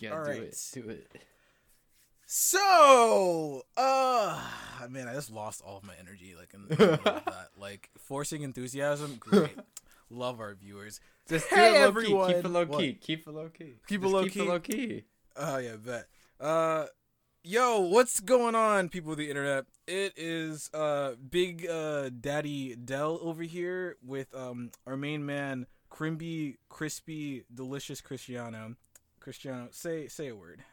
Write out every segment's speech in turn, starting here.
Yeah, All do right. it. Do it. So, uh, man, I just lost all of my energy, like in that. Like forcing enthusiasm, great. Love our viewers. Just Hey, do it everyone. key. Keep it low What? key. Keep it low key. Keep it low keep key? it low key. Oh yeah, bet. Uh, yo, what's going on, people of the internet? It is uh Big uh Daddy Dell over here with um our main man, Crimby, Crispy, Delicious Cristiano. Cristiano, say say a word.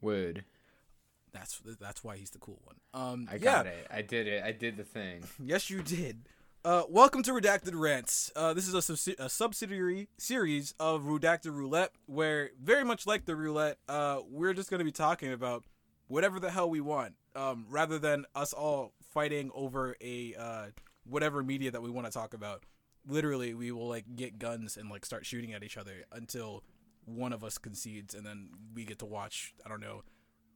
Word. That's that's why he's the cool one. Um, I yeah. got it. I did it. I did the thing. Yes, you did. Uh, welcome to Redacted Rants. Uh, this is a, subsi- a subsidiary series of Redacted Roulette, where very much like the roulette, uh, we're just going to be talking about whatever the hell we want, um, rather than us all fighting over a uh, whatever media that we want to talk about. Literally, we will like get guns and like start shooting at each other until one of us concedes, and then we get to watch. I don't know,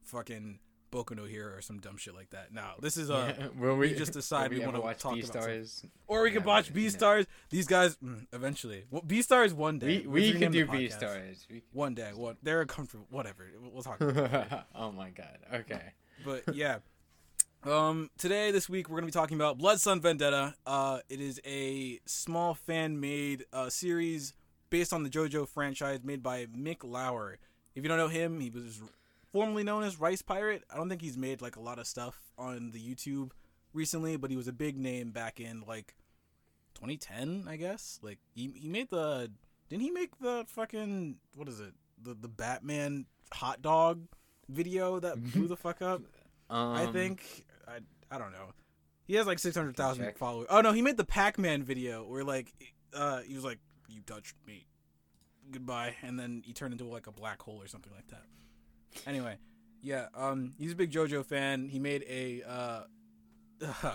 fucking Boku no Hero or some dumb shit like that. Now, this is uh, Will we just decide will we wanna watch talk about Beastars. or we can Yeah, watch Beastars. These guys, mm, eventually. Well, Beastars one day. We we do Beastars We One day. One. They're comfortable. Whatever. We'll talk. About oh my god. Okay. But yeah. Um. Today, this week, we're gonna be talking about Blood Sun Vendetta. Uh, it is a small fan-made uh series based on the JoJo franchise, made by Mick Lauer. If you don't know him, he was formerly known as Rice Pirate. I don't think he's made like a lot of stuff on the YouTube recently, but he was a big name back in like 2010, I guess. Like he he made the didn't he make the fucking what is it? The the Batman hot dog video that blew the fuck up. Um, I think I I don't know. He has like 600,000 followers. Oh no, he made the Pac-Man video where like uh he was like you touched me. Goodbye and then he turned into like a black hole or something like that. Anyway, yeah, um he's a big JoJo fan. He made a uh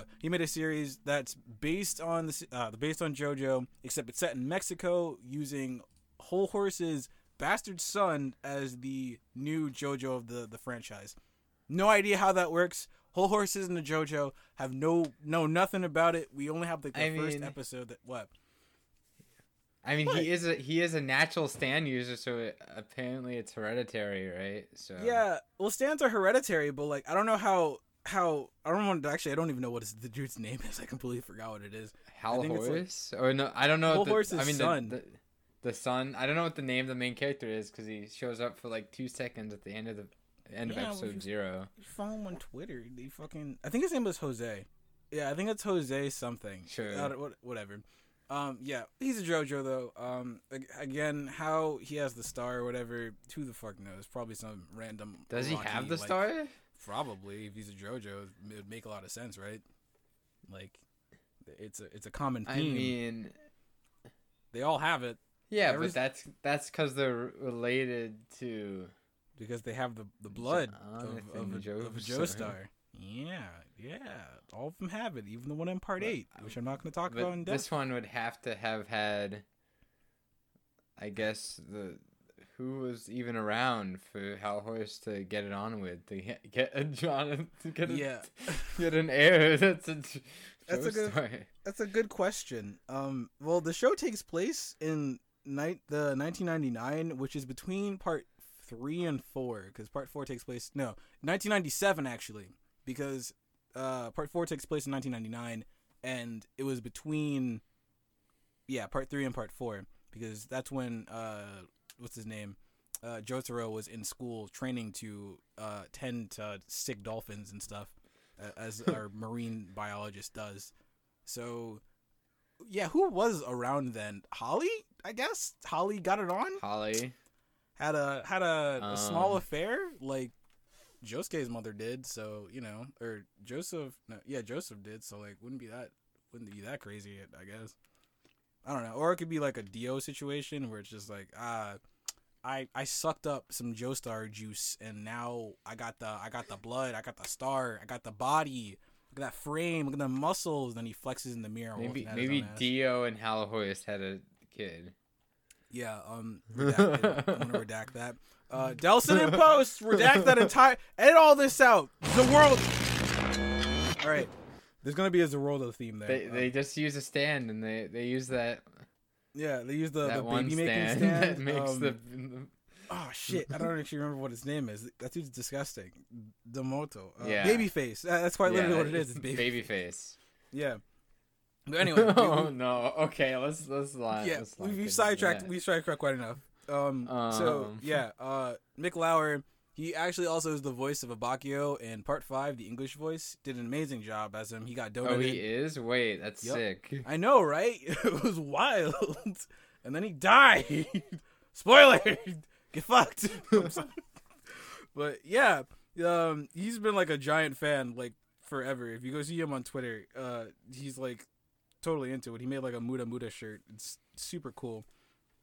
he made a series that's based on the uh, based on JoJo, except it's set in Mexico using Hol Horse's bastard son as the new JoJo of the the franchise. No idea how that works. Hol Horse isn't a JoJo. Have no know nothing about it. We only have like the I first mean- episode that what? I mean, What? he is a he is a natural stand user, so it, apparently it's hereditary, right? So Yeah, well, stands are hereditary, but like I don't know how how I don't want to actually. I don't even know what the dude's name is. I completely forgot what it is. Hal it's like- or no? I don't know. Hal the, Horse's I mean, son. The, the, the son. I don't know what the name of the main character is because he shows up for like two seconds at the end of the end Yeah, of episode you- zero. You follow him on Twitter. They fucking. I think his name was Jose. Yeah, I think it's Jose something. Sure. Uh, whatever. Um, yeah, he's a JoJo though. Um, again, how he has the star or whatever, who the fuck knows? Probably some random. Does he have the like- star? Probably. If he's a JoJo, it would make a lot of sense, right? Like, it's a it's a common theme. I mean, they all have it yeah, Every- but that's that's because they're related to. because they have the the blood of, Jonathan of, a, of a. Joestar. Yeah, yeah, all of them have it, even the one in part But- eight, which I'm not going to talk about in depth. this one would have to have had, I guess the who was even around for Hol Horse to get it on with to get, a John to get a, Yeah. get an heir. That's a That's a good- Joestar. That's a good question. Um, well, the show takes place in night the 1999, which is between part three and four, because part four takes place no 1997 actually, because uh part four takes place in 1999, and it was between yeah part three and part four because that's when uh what's his name uh Jotaro was in school training to uh tend to sick dolphins and stuff as our marine biologist does. So, yeah, who was around then? Holly, I guess. Holly got it on. Holly. Had a had a, a small Um. affair like Josuke's mother did. So you know, or Joseph. No, yeah, Joseph did. So like, wouldn't be that wouldn't be that crazy. I guess. I don't know. Or it could be like a Dio situation where it's just like ah. I, I sucked up some Joestar juice and now I got the I got the blood, I got the star, I got the body, look at that frame, look at the muscles. Then he flexes in the mirror. Maybe looking at his maybe. Dio and Hol Horse had a kid. Yeah, um, redacted. I'm gonna redact that. Uh, Delson in post, redact that entire, edit all this out. The world. All right, there's gonna be a Za Warudo theme there. They Um, they just use a stand and they they use that yeah, they use the, the baby making stand, that makes um, the oh shit, I don't actually remember what his name is. That dude's disgusting. Demoto. Uh, Yeah. Babyface. Uh, that's quite literally Yeah, what it is. It's baby. Babyface. Yeah. But anyway, oh we- no. Okay, let's let's lie. yeah, let's we, sidetracked. that. We sidetracked quite enough. Um, so Um. yeah, uh, Mick Lauer. He actually also is the voice of Abbacchio in Part Five, the English voice. Did an amazing job as him. He got donated. Oh, he is. Wait, that's Yep. sick. I know, right? It was wild. And then he died. Spoiler. Get fucked. But yeah, um, he's been like a giant fan like forever. If you go see him on Twitter, uh, he's like totally into it. He made like a Muda Muda shirt. It's super cool.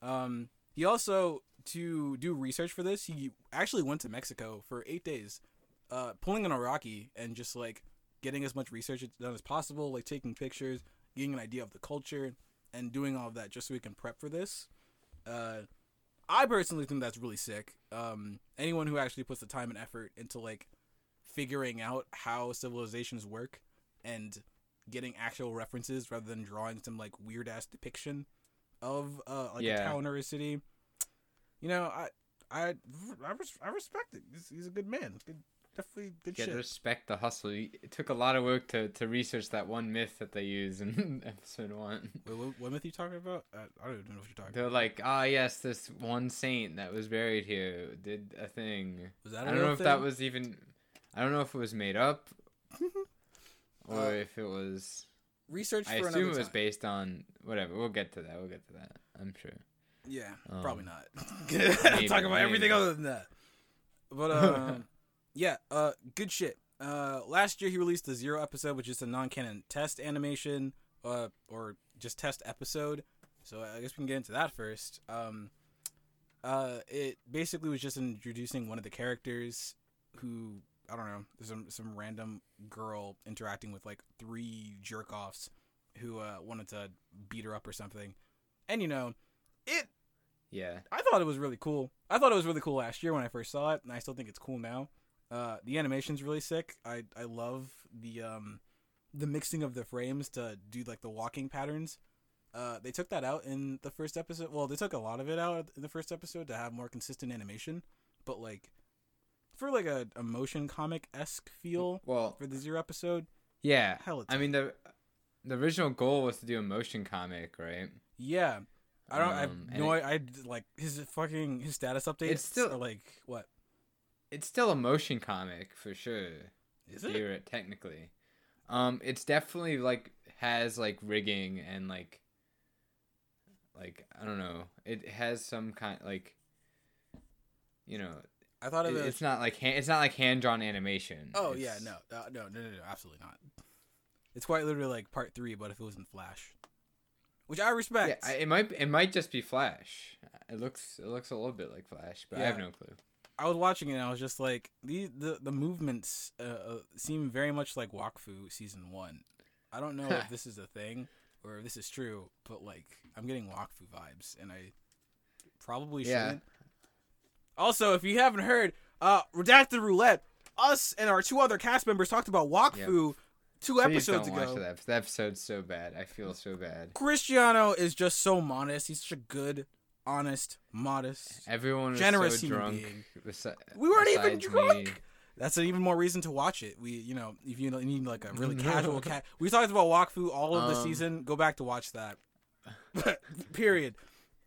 Um, he also to do research for this, he actually went to Mexico for eight days, uh, pulling an Araki and just like getting as much research done as possible, like taking pictures, getting an idea of the culture, and doing all of that just so we can prep for this. Uh, I personally think that's really sick. Um, anyone who actually puts the time and effort into like figuring out how civilizations work and getting actual references rather than drawing some like weird ass depiction of uh like a Yeah. town or a city. You know, I I I, res- I respect it. He's, he's a good man. Good, definitely good Get shit. respect the hustle. It took a lot of work to, to research that one myth that they use in episode one. Wait, what, what myth are you talking about? I, I don't even know what you're talking They're about. like, ah, yes, this one saint that was buried here did a thing. Was that I a don't know if that was even. I don't know if it was made up or Uh, if it was. Research for I another assume it was based on whatever. We'll get to that. We'll get to that. I'm sure. Yeah, Um, probably not. Talk about everything other than that. But um, yeah, uh, good shit. Uh, last year he released the Zero episode, which is a non-canon test animation, uh, or just test episode. So I guess we can get into that first. Um, uh, it basically was just introducing one of the characters who I don't know, there's some some random girl interacting with like three jerk offs who uh wanted to beat her up or something, and you know, it Yeah. I thought it was really cool. I thought it was really cool last year when I first saw it, and I still think it's cool now. Uh, the animation's really sick. I I love the um the mixing of the frames to do like the walking patterns. Uh, they took that out in the first episode. Well, they took a lot of it out in the first episode to have more consistent animation, but like for like a, a motion comic esque feel Well, for the zero episode, yeah. hell, I mean the the original goal was to do a motion comic, right? yeah. I don't. I Um, and no. it- I, I like his fucking his status updates. It's still- are like what It's still a motion comic for sure. is it? Technically. Um, it's definitely like has like rigging and like like I don't know. It has some kind like you know, I thought of it- it. it's not like hand, it's not like hand drawn animation. Oh It's- yeah, no, uh, no, no, no, no, absolutely not. It's quite literally like part three, but if it was in Flash, which I Yeah, respect. I, it might it might just be Flash. It looks it looks a little bit like Flash, but I have no clue. I was watching it and I was just like, the the, the movements uh, uh, seem very much like Wakfu season one. I don't know if this is a thing or if this is true, but like I'm getting Wakfu vibes, and I probably Yeah. shouldn't. Also, if you haven't heard, uh, Redacted Roulette, us and our two other cast members talked about Wakfu two Please episodes don't ago. watch that. The episode's so bad. I feel so bad. Cristiano is just so modest. He's such a good, honest, modest. Everyone was Generous so human drunk. being. besi- We weren't even drunk. me. That's an even more reason to watch it. We, you know, if you need like a really casual cat, we talked about Wakfu all of the Um, season. Go back to watch that. Period.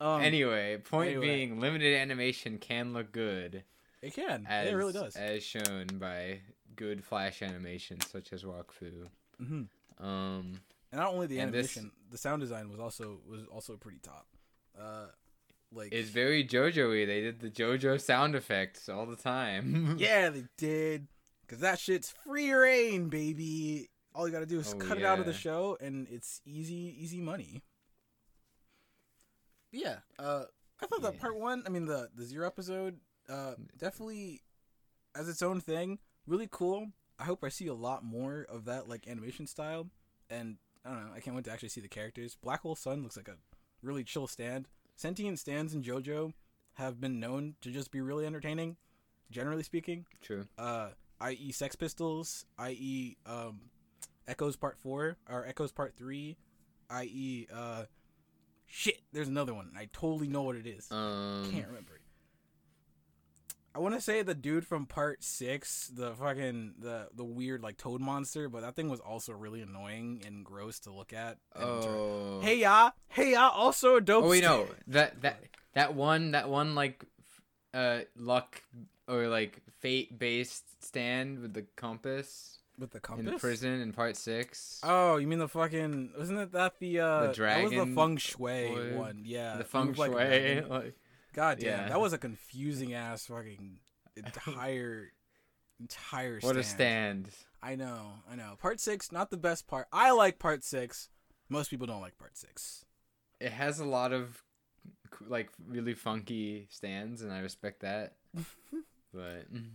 Um, anyway, point anyway. being, limited animation can look good, it can. as it really does. as shown by good flash animations such as Wakfu. hmm Um, And not only the And this- animation, the sound design was also was also pretty top. Uh, like it's very JoJo-y. They did the JoJo sound effects all the time. yeah, they did. Cause that shit's free reign, baby. All you gotta do is Oh, cut it out of the show, and it's easy, easy money. Yeah, uh, I thought that Yeah. part one, I mean the the zero episode, uh, definitely as its own thing, really cool. I hope I see a lot more of that like animation style, and I don't know, I can't wait to actually see the characters. Black Hole Sun looks like a really chill stand. Sentient stands in JoJo have been known to just be really entertaining, generally speaking True. uh, i.e. Sex Pistols, i.e. Um, Echoes Part Four or Echoes Part Three, i.e. Uh, shit. There's another one. I totally know what it is. Um, Can't remember. it. I want to say the dude from part six, the fucking the the weird like toad monster, but that thing was also really annoying and gross to look at. Oh. Hey ya, hey ya, also a dope. Oh wait, no. That that that one that one like uh luck or like fate based stand with the compass, with the in compass. the prison in part six. Oh, you mean the fucking? Wasn't it that the uh? The That was the feng shui boy. one. Yeah, the feng moved like shui. like- God damn, Yeah. that was a confusing ass fucking entire entire. what a stand. stand. I know, I know. Part six, not the best part. I like part six. Most people don't like part six. It has a lot of like really funky stands, and I respect that. but mm,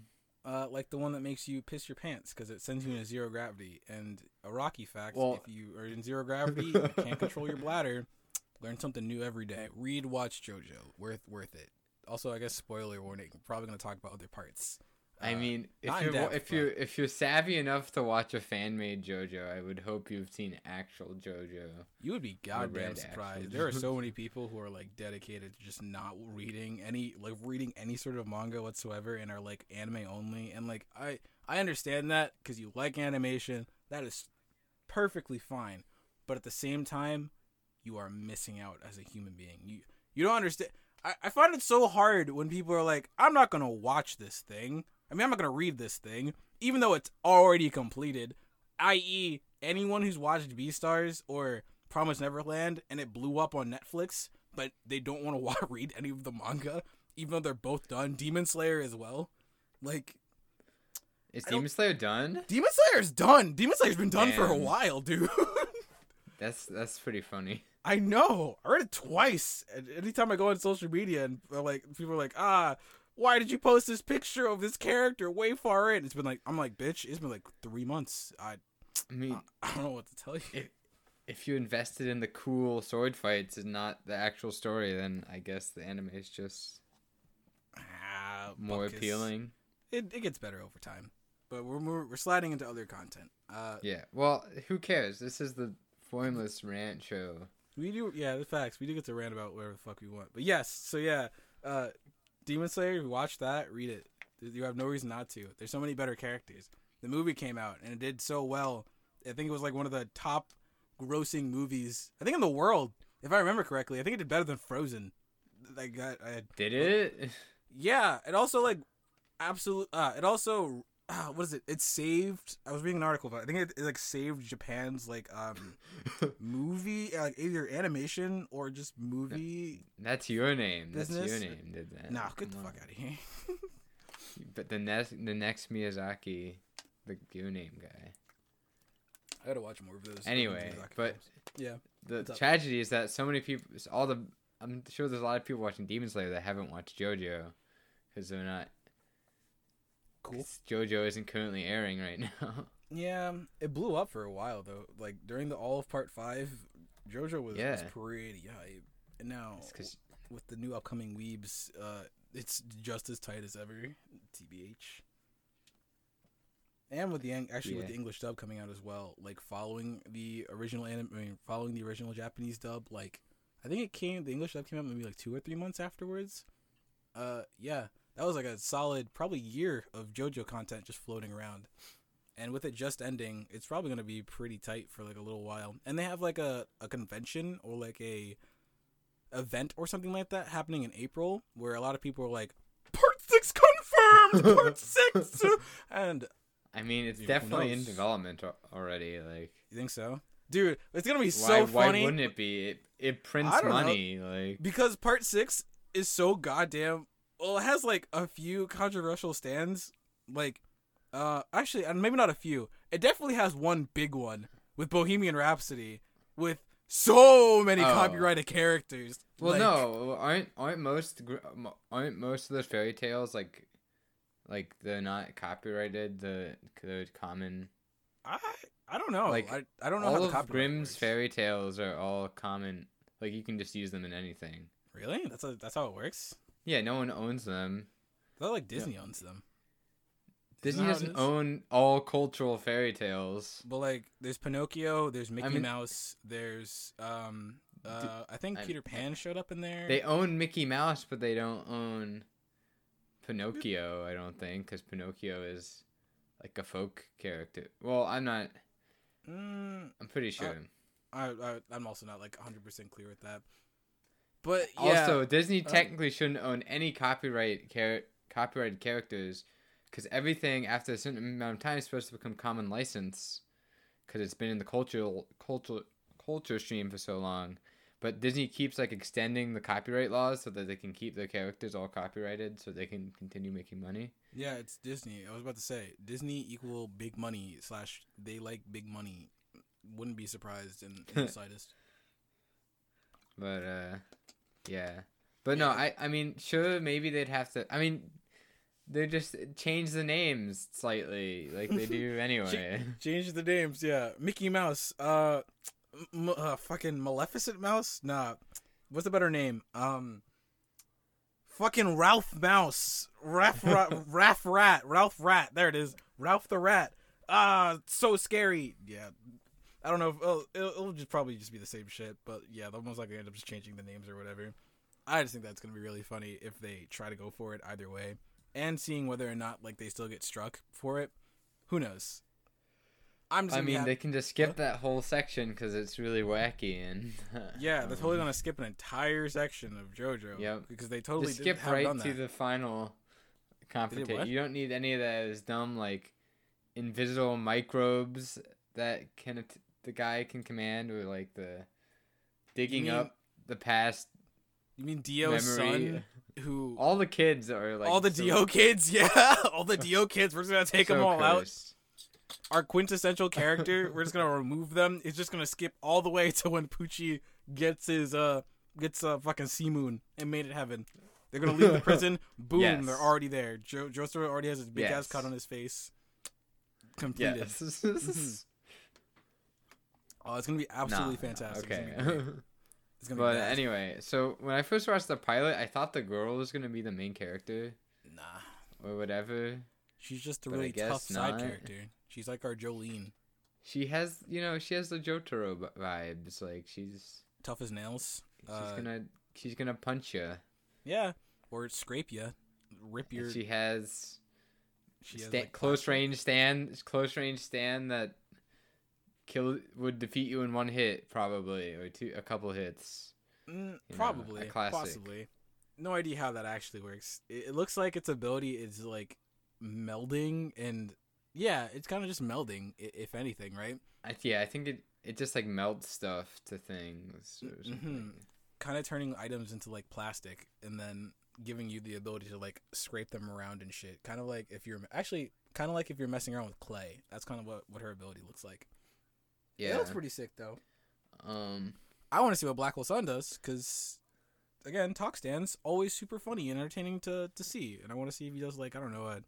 Uh, like the one that makes you piss your pants because it sends you into zero gravity. And a Araki fact: Well- if you are in zero gravity, you can't control your bladder. Learn something new every day. Read, watch JoJo. Worth, worth it. Also, I guess spoiler warning. We're probably gonna talk about other parts. I Uh, mean, if you're depth, if you're if you're savvy enough to watch a fan made JoJo, I would hope you've seen actual JoJo. You would be goddamn surprised. There are so many people who are like dedicated to just not reading any like reading any sort of manga whatsoever and are like anime only. And like I I understand that because you like animation. That is perfectly fine. But at the same time, you are missing out as a human being. You you don't understand. I, I find it so hard when people are like, I'm not gonna watch this thing. I mean, I'm not gonna read this thing, even though it's already completed. I.e., anyone who's watched Beastars or Promise Neverland and it blew up on Netflix, but they don't want to wa- read any of the manga, even though they're both done. Demon Slayer as well. Like Is Demon Slayer done? Demon Slayer's done. Demon Slayer's been done for a while, dude. That's that's pretty funny. I know. I read it twice. Anytime I go on social media and uh, like people are like, ah, why did you post this picture of this character way far in? It's been like I'm like, bitch, it's been like three months. I I mean, I don't know what to tell you. if if you invested in the cool sword fights and not the actual story, then I guess the anime is just Ah, more Buckus. appealing. It it gets better over time, but we're we're, we're sliding into other content. Uh, Yeah. Well, who cares? This is the formless rant show. we do yeah, the facts. We do get to rant about whatever the fuck we want. But yes, so yeah, uh, Demon Slayer. If you watch that, read it. You have no reason not to. There's so many better characters. The movie came out and it did so well. I think it was like one of the top grossing movies. I think in the world, if I remember correctly. I think it did better than Frozen. Like I, I Did it? Yeah, it also like absolute. Uh, it also uh, what is it? It saved. I was reading an article about. It. I think it, it like saved Japan's like um movie, uh, like either animation or just movie. That's your name. That's your name. Did that? Nah, get the Come fuck out of here. But the next the next Miyazaki, the your name guy. I gotta watch more of those. Anyway, but films. yeah, the tragedy is that so many people, all the I'm sure there's a lot of people watching Demon Slayer that haven't watched JoJo because they're not. Cool. JoJo isn't currently airing right now. Yeah, it blew up for a while though. Like during the all of Part Five, JoJo was, was Yeah. pretty hype. And now with the new upcoming weebs, uh, it's just as tight as ever. TBH. And with the actually with the English dub coming out as well, like following the original anim- I mean, following the original Japanese dub, like I think it came the English dub came out maybe like two or three months afterwards. Uh, yeah, that was like a solid probably year of JoJo content just floating around. And with it just ending, it's probably gonna be pretty tight for like a little while. And they have like a, a convention or like a event or something like that happening in April where a lot of people are like, Part six confirmed, Part six, and I mean, it's Who definitely in development already. Like, you think so, dude? It's gonna be why? so why funny wouldn't it be? It it prints I don't know. money. Like, because Part six is so goddamn. Well, it has like a few controversial stands, like, uh, actually, and maybe not a few. It definitely has one big one with Bohemian Rhapsody, with so many Oh. copyrighted characters. well, Like, no, aren't aren't most aren't most of those fairy tales like, like they're not copyrighted. The the common I I don't know. Like, I, I don't know how all the of Grimm's works. fairy tales are all common. Like you can just use them in anything. Really? That's a, that's how it works. Yeah, no one owns them. I thought like Disney owns them. Disney doesn't own all cultural fairy tales. But like, there's Pinocchio, there's Mickey mean- Mouse, there's um, uh, I think I- Peter Pan showed up in there. They own Mickey Mouse, but they don't own Pinocchio. I don't think because Pinocchio is like a folk character. Well, I'm not. Mm, I'm pretty sure. I, I I'm also not like 100 percent clear with that. But yeah, Also, Disney Uh, technically shouldn't own any copyright char- copyrighted characters because everything after a certain amount of time is supposed to become common license because it's been in the cultural culture culture stream for so long. But Disney keeps like extending the copyright laws so that they can keep their characters all copyrighted so they can continue making money. yeah, it's Disney. I was about to say Disney equal big money slash they like big money. Wouldn't be surprised in, in the slightest. But uh yeah. But no, I I mean sure maybe they'd have to I mean they just change the names slightly like they do anyway. Change the names, yeah. Mickey Mouse, uh, m- uh fucking Maleficent Mouse. Nah, what's a better name? Um, fucking Ralph Mouse, Ralph Ra- Ralph Rat, Ralph Rat. There it is, Ralph the Rat. Ah, so scary. Yeah, I don't know. If, it'll, it'll, it'll just probably just be the same shit, but yeah, they'll most likely end up just changing the names or whatever. I just think that's gonna be really funny if they try to go for it either way, and seeing whether or not like they still get struck for it. Who knows? I'm just I mean, they can just skip What? that whole section because it's really wacky and. Yeah, they're totally um, gonna skip an entire section of JoJo. Yep. Because they totally just skip right done to the final confrontation. You don't need any of those dumb like invisible microbes that can the guy can command or like the digging mean up the past You mean Dio's memory. son, who all, the kids are like all the so- Dio kids? Yeah, all the Dio kids. We're just gonna take them so all out. Our quintessential character. we're just gonna remove them. It's just gonna skip all the way to when Pucci gets his uh gets a uh, fucking C-Moon and Made in Heaven. They're gonna leave the prison. Boom, Yes. they're already there. Jo- Joestar already has his big ass cut on his face. Completed. Yes. Oh, it's gonna be absolutely Nah, fantastic. Okay. It's gonna be. It's gonna but anyway, so when I first watched the pilot, I thought the girl was gonna be the main character Nah. or whatever. She's just a But really tough guess side character. She's like our Jolyne. She has, you know, she has the Jotaro vibes. Like she's, Tough as nails. she's Uh, gonna, she's gonna punch you. Yeah. Or scrape you. Rip your. She has, she has, sta- like, close range stand, close range stand that kill would defeat you in one hit probably or two, a couple hits. Mm, know, a probably. classic. Possibly. No idea how that actually works. It, it looks like its ability is like melding and. Yeah, it's kind of just melding, if anything, right? I, yeah, I think it, it just like melts stuff to things or Mhm. Kind of turning items into like plastic and then giving you the ability to like scrape them around and shit. Kind of like if you're actually kind of like if you're messing around with clay. That's kind of what what her ability looks like. Yeah. that's pretty sick though. um. I want to see what Black Hole Sun does because, again, talk stands always super funny and entertaining to to see, and I want to see if he does like I don't know, a,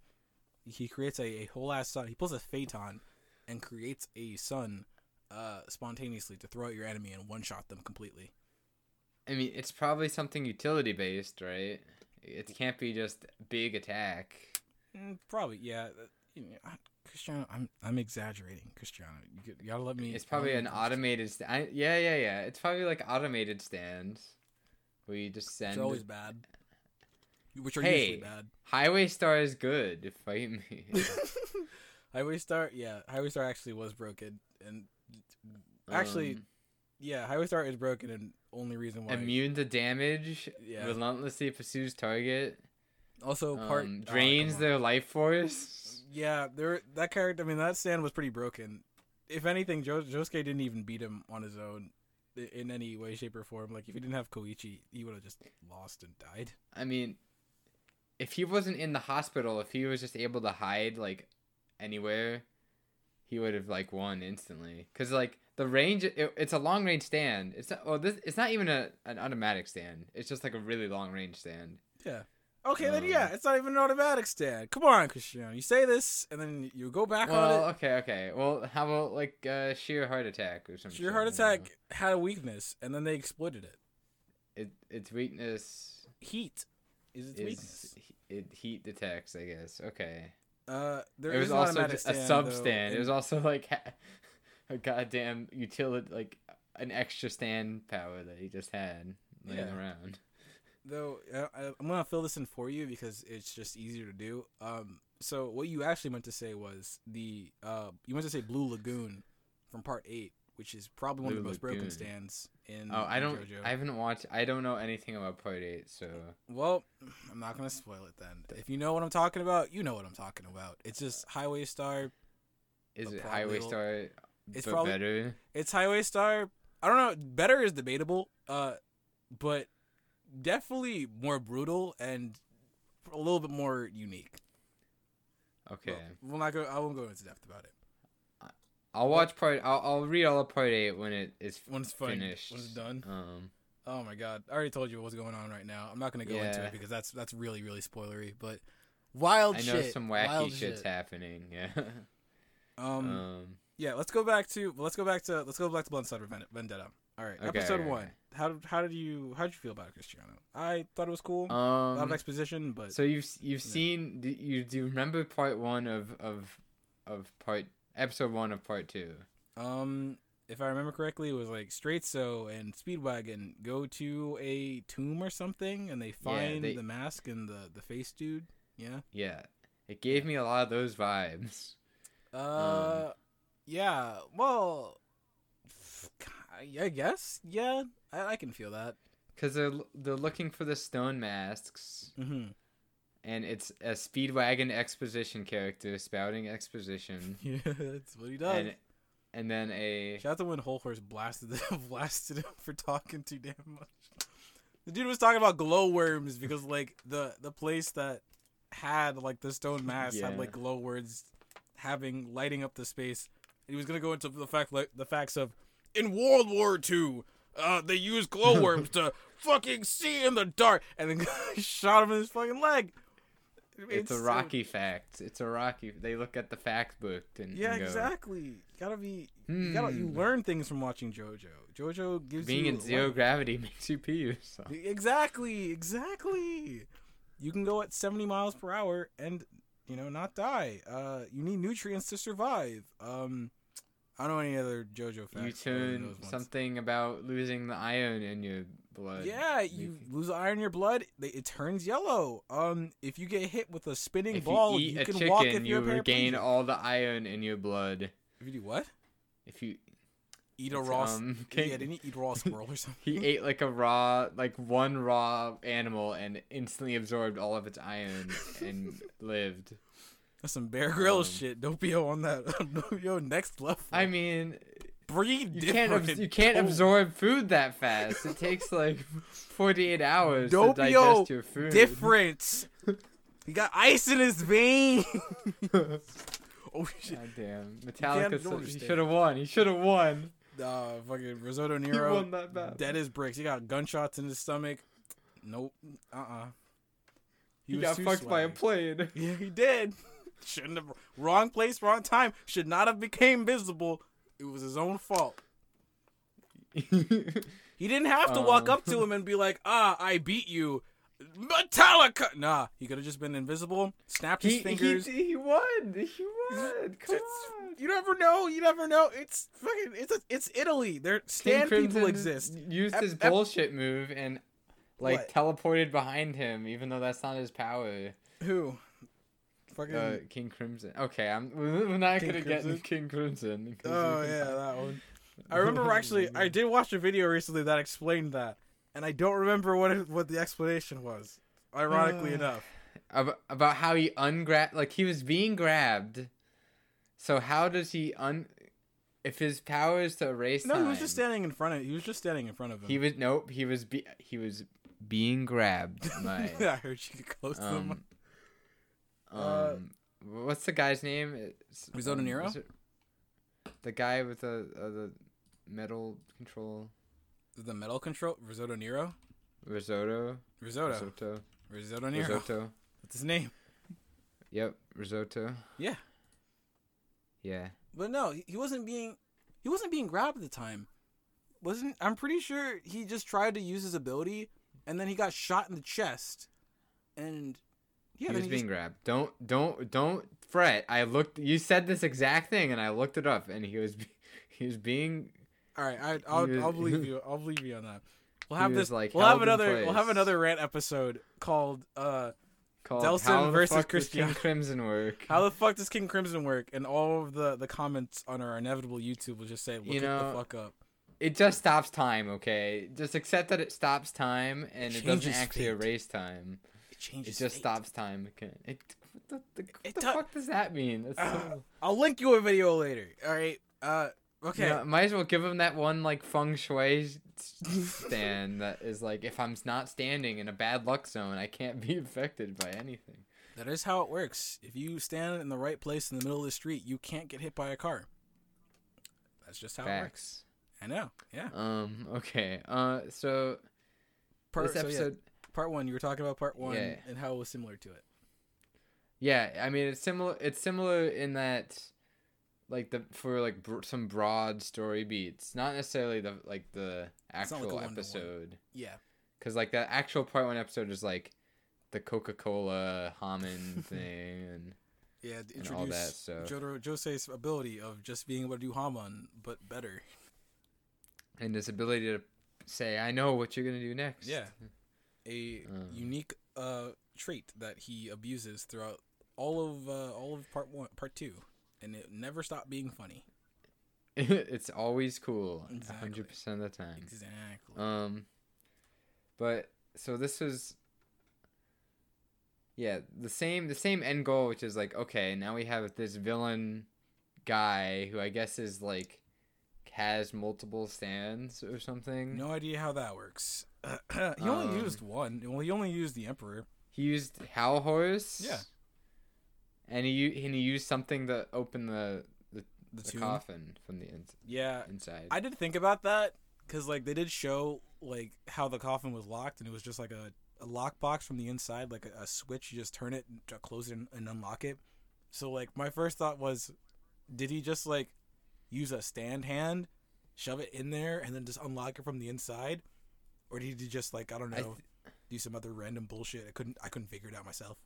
he creates a, a whole ass sun. He pulls a phaeton and creates a sun uh spontaneously to throw at your enemy and one shot them completely. I mean, it's probably something utility based, right? It can't be just big attack. Mm, probably, yeah. Cristiano, I'm I'm exaggerating, Cristiano. You, you gotta let me. It's probably an automated. St- I, yeah, yeah, yeah. It's probably like automated stands where you just send. It's always bad. Which are Hey. usually bad. Highway Star is good. Fight me. Highway Star, yeah, Highway Star actually was broken, and Actually, Um, yeah, Highway Star is broken, and only reason why. immune to damage. Yeah. Relentlessly pursues target. also, part Um, oh, drains on. their life force. Yeah, there. That character. I mean, that stand was pretty broken. If anything, jo- Josuke didn't even beat him on his own in any way, shape, or form. Like if he didn't have Koichi, he would have just lost and died. I mean, if he wasn't in the hospital, if he was just able to hide like anywhere, he would have like won instantly. Cause like the range, it, it's a long range stand. It's not, well, this it's not even a an automatic stand. It's just like a really long range stand. Yeah. Okay, then Um, yeah, it's not even an automatic stand. Come on, Cristiano. You say this, and then you go back on Well, it. okay, okay. Well, how about like uh, sheer heart attack or something? Your heart attack had a weakness, and then they exploited it. It its weakness Heat is its is weakness. it heat detects. I guess. Okay. Uh, there it is was also a stand, sub though, stand. It was also like a goddamn utility, like an extra stand power that he just had laying Yeah. around. Though I, I'm gonna fill this in for you because it's just easier to do. Um, so what you actually meant to say was the uh, you meant to say Blue Lagoon from Part Eight, which is probably one of the most broken stands in. Oh, I don't. JoJo. I haven't watched. I don't know anything about Part Eight, so Well, I'm not gonna spoil it then. If you know what I'm talking about, you know what I'm talking about. It's just Highway Star. is it Highway will- Star? It's probably- better. It's Highway Star. I don't know. Better is debatable. Uh, but definitely more brutal and a little bit more unique. Okay, Well, we'll not go. I won't go into depth about it. I'll watch part. I'll, I'll read all of Part Eight when it is When it's fun, finished. when it's done. Um, Oh my god! I already told you what's going on right now. I'm not gonna go into it because that's that's really really spoilery. But wild I know shit. some wacky wild shit's shit. happening. Yeah. Um, um. yeah. Let's go back to let's go back to let's go back to Blood Vendetta. All right, Okay, episode okay, one. okay. How did how did you how did you feel about it, Cristiano? I thought it was cool. a Um. lot of exposition, but So you've you've Yeah. seen do you do you remember part one of of of part episode one of part two? um, if I remember correctly, it was like Straizo and Speedwagon go to a tomb or something, and they find they- the mask and the the face dude. Yeah. Yeah, it gave me a lot of those vibes. Uh, yeah. Well, I guess. Yeah, I, I can feel that. Cause they're they're looking for the stone masks, Mm-hmm. and it's a Speedwagon exposition character spouting exposition, Yeah, that's what he does. and and then a Shout out to when Hol Horse blasted blasted him for talking too damn much. The dude was talking about glowworms because like the the place that had like the stone mask had like glowworms having lighting up the space. He was gonna go into the fact like the facts of in World War II, uh, they used glowworms to fucking see in the dark, and then shot him in his fucking leg. it's a so- Araki fact. It's a Araki. They look at the fact book and Yeah, and go, exactly. You gotta be. You gotta. You "Hmm, learn things from watching JoJo. JoJo gives being in zero gravity makes you pee. So. Exactly, exactly. You can go at 70 miles per hour and you know not die. Uh, you need nutrients to survive. Um, I don't know any other JoJo facts. You tune something about losing the iron in your blood. Yeah, you lose iron in your blood, it turns yellow. Um, if you get hit with a spinning If ball, you eat a can chicken, walk if you regain all the iron in your blood. If you do what? If you Eat a raw. um, yeah, didn't he eat raw squirrel or something? he ate like a raw, like one raw animal and instantly absorbed all of its iron and lived. That's some Bear Grylls Um, shit. Doppio on that. Yo, next level. I mean, breathe you different. can't you can't Oh. absorb food that fast. It takes like forty eight hours to Doppio digest your food. different. he got ice in his veins. oh shit. God damn, Metallica. he should have won. He should have won. Uh, fucking Risotto He Nero. won that battle. Dead as bricks. He got gunshots in his stomach. Nope. Uh uh He, got fucked by a plane. Yeah, he did. Shouldn't have. Wrong place, wrong time. Should not have became visible. It was his own fault. He didn't have to walk Um. up to him and be like, "Ah, I beat you." Metallica. Nah, he could have just been invisible, snapped his he, fingers. he he won. He won. Come It's- on. You never know. You never know. It's fucking. It's a, it's Italy. There stand people exist. Used his bullshit move and like What? teleported behind him, even though that's not his power. Who? Fucking. Uh, King Crimson. Okay, I'm. We're not King gonna get Crimson? into King Crimson. oh yeah, that one. I remember actually. I did watch a video recently that explained that, and I don't remember what it, what the explanation was. Ironically Uh, enough. about, about how he ungrabbed, like he was being grabbed. So how does he un? If his power is to erase No, time, he was just standing in front of. He was just standing in front of him. He was nope. He was be, he was being grabbed by. I heard you get close to him. Um, Uh, um, what's the guy's name? It's, Risotto um, Nero? is it- The guy with the uh, the metal control The metal control. Risotto Nero. risotto. Risotto. Risotto. Risotto Nero. Risotto. That's his name. Yep, risotto. Yeah. Yeah. But no, he wasn't being. He wasn't being grabbed at the time. Wasn't. I'm pretty sure he just tried to use his ability, and then he got shot in the chest, and yeah, he was being just- grabbed. Don't don't don't fret. I looked. You said this exact thing, and I looked it up, and he was he was being. All right, I, I'll was- I'll believe you. I'll believe you on that. We'll have this. like, we'll have another. We'll have another rant episode called uh, called Delson How the versus Christian- King Crimson work? "How the fuck does King Crimson work?" And all of the the comments on our inevitable YouTube will just say, "Look You it know, the fuck up." it just stops time, okay? Just accept that it stops time and it, doesn't actually fate. erase time. It. It just stops time again. It, what the, the, what It the do- fuck does that mean? That's Uh, so, I'll link you a video later. All right. Uh. Okay. You know, might as well give him that one like feng shui stand that is like if I'm not standing in a bad luck zone, I can't be affected by anything. That is how it works. If you stand in the right place in the middle of the street, you can't get hit by a car. That's just how it works. I know. Yeah. Um. Okay. Uh. So Part, this so, yeah, episode. Part one. You were talking about part one Yeah. and how it was similar to it. Yeah, I mean it's similar. It's similar in that, like the for like br- some broad story beats, not necessarily the like the It's not like a actual one-to-one. episode, Yeah. because like the actual part one episode is like the Coca Cola Hamon thing, and Yeah. to And all that, Introduce so- Jotaro Jose's ability of just being able to do Hamon, but better. and his ability to say, "I know what you're gonna do next." Yeah. A Um. unique uh trait that he abuses throughout all of uh, all of part one, part two, and it never stopped being funny. it's always cool, Exactly. hundred percent of the time. Exactly. Um, but so this was, yeah, the same the same end goal, which is like, okay, now we have this villain guy who I guess is like has multiple stands or something. No idea how that works. he only Um, used one. Well, he only used the Emperor. He used Hol Horse. Yeah. And he and he used something to open the the, The the coffin from the ins- Yeah, inside. I did think about that because like they did show like how the coffin was locked, and it was just like a, a lockbox from the inside, like a, a switch. You just turn it, and close it, and, and unlock it. So like my first thought was, did he just like use a stand hand, shove it in there, and then just unlock it from the inside, or did he just like I don't know, I th- do some other random bullshit? I couldn't I couldn't figure it out myself.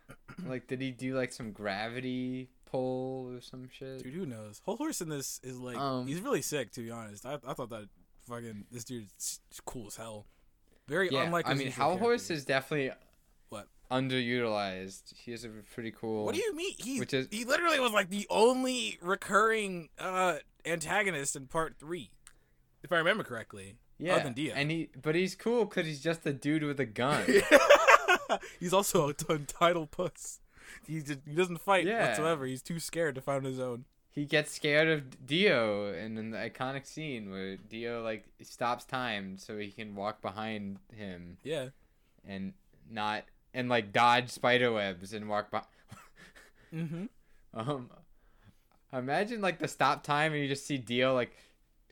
like, did he do like some gravity pull or some shit? Dude, who knows? Hol Horse in this is like Um, he's really sick. To be honest, I, I thought that fucking this dude's cool as hell. Very yeah, unlike. I mean, usual Hol Horse is definitely What? Underutilized. He is a pretty cool. What do you mean? He Which is- he literally was like the only recurring uh antagonist in part three, if I remember correctly. Yeah, other than Dio. and he, but he's cool because he's just a dude with a gun. he's also a entitled puss. He just, he doesn't fight Yeah. whatsoever. He's too scared to find his own. he gets scared of Dio, and in the iconic scene where Dio like stops time so he can walk behind him Yeah. and not and like dodge spider webs and walk by. Mm-hmm. Um, imagine like the stop time and you just see Dio like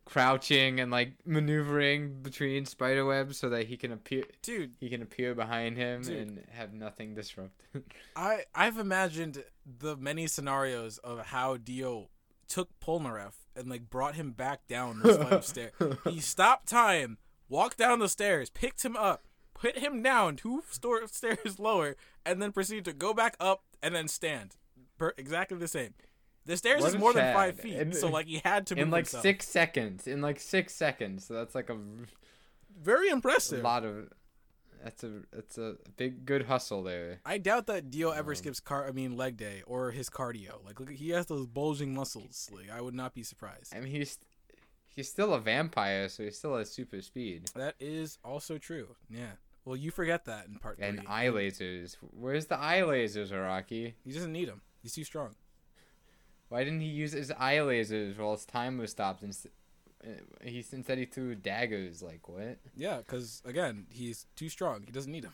crouching and like maneuvering between spider webs so that he can appear Dude, he can appear behind him Dude. and have nothing disrupted. I I've imagined the many scenarios of how Dio took Polnareff and like brought him back down the stairs. He stopped time, walked down the stairs, picked him up, put him down two store stairs lower, and then proceed to go back up and then stand. Per- exactly the same. The stairs What is a more than five feet, And- so like he had to move in like himself. six seconds. In like six seconds. So that's like a, Very a impressive. lot of. That's a that's a big good hustle there. I doubt that Dio ever Um, skips car. I mean leg day or his cardio. Like look, he has those bulging muscles. Like I would not be surprised. I mean he's he's still a vampire, so he still has super speed That is also true. Yeah. Well, you forget that in part and three. eye lasers. Where's the eye lasers, Araki? He doesn't need them. He's too strong. Why didn't he use his eye lasers while his time was stopped? And uh, he instead he threw daggers. Like what? Yeah, because again, he's too strong. He doesn't need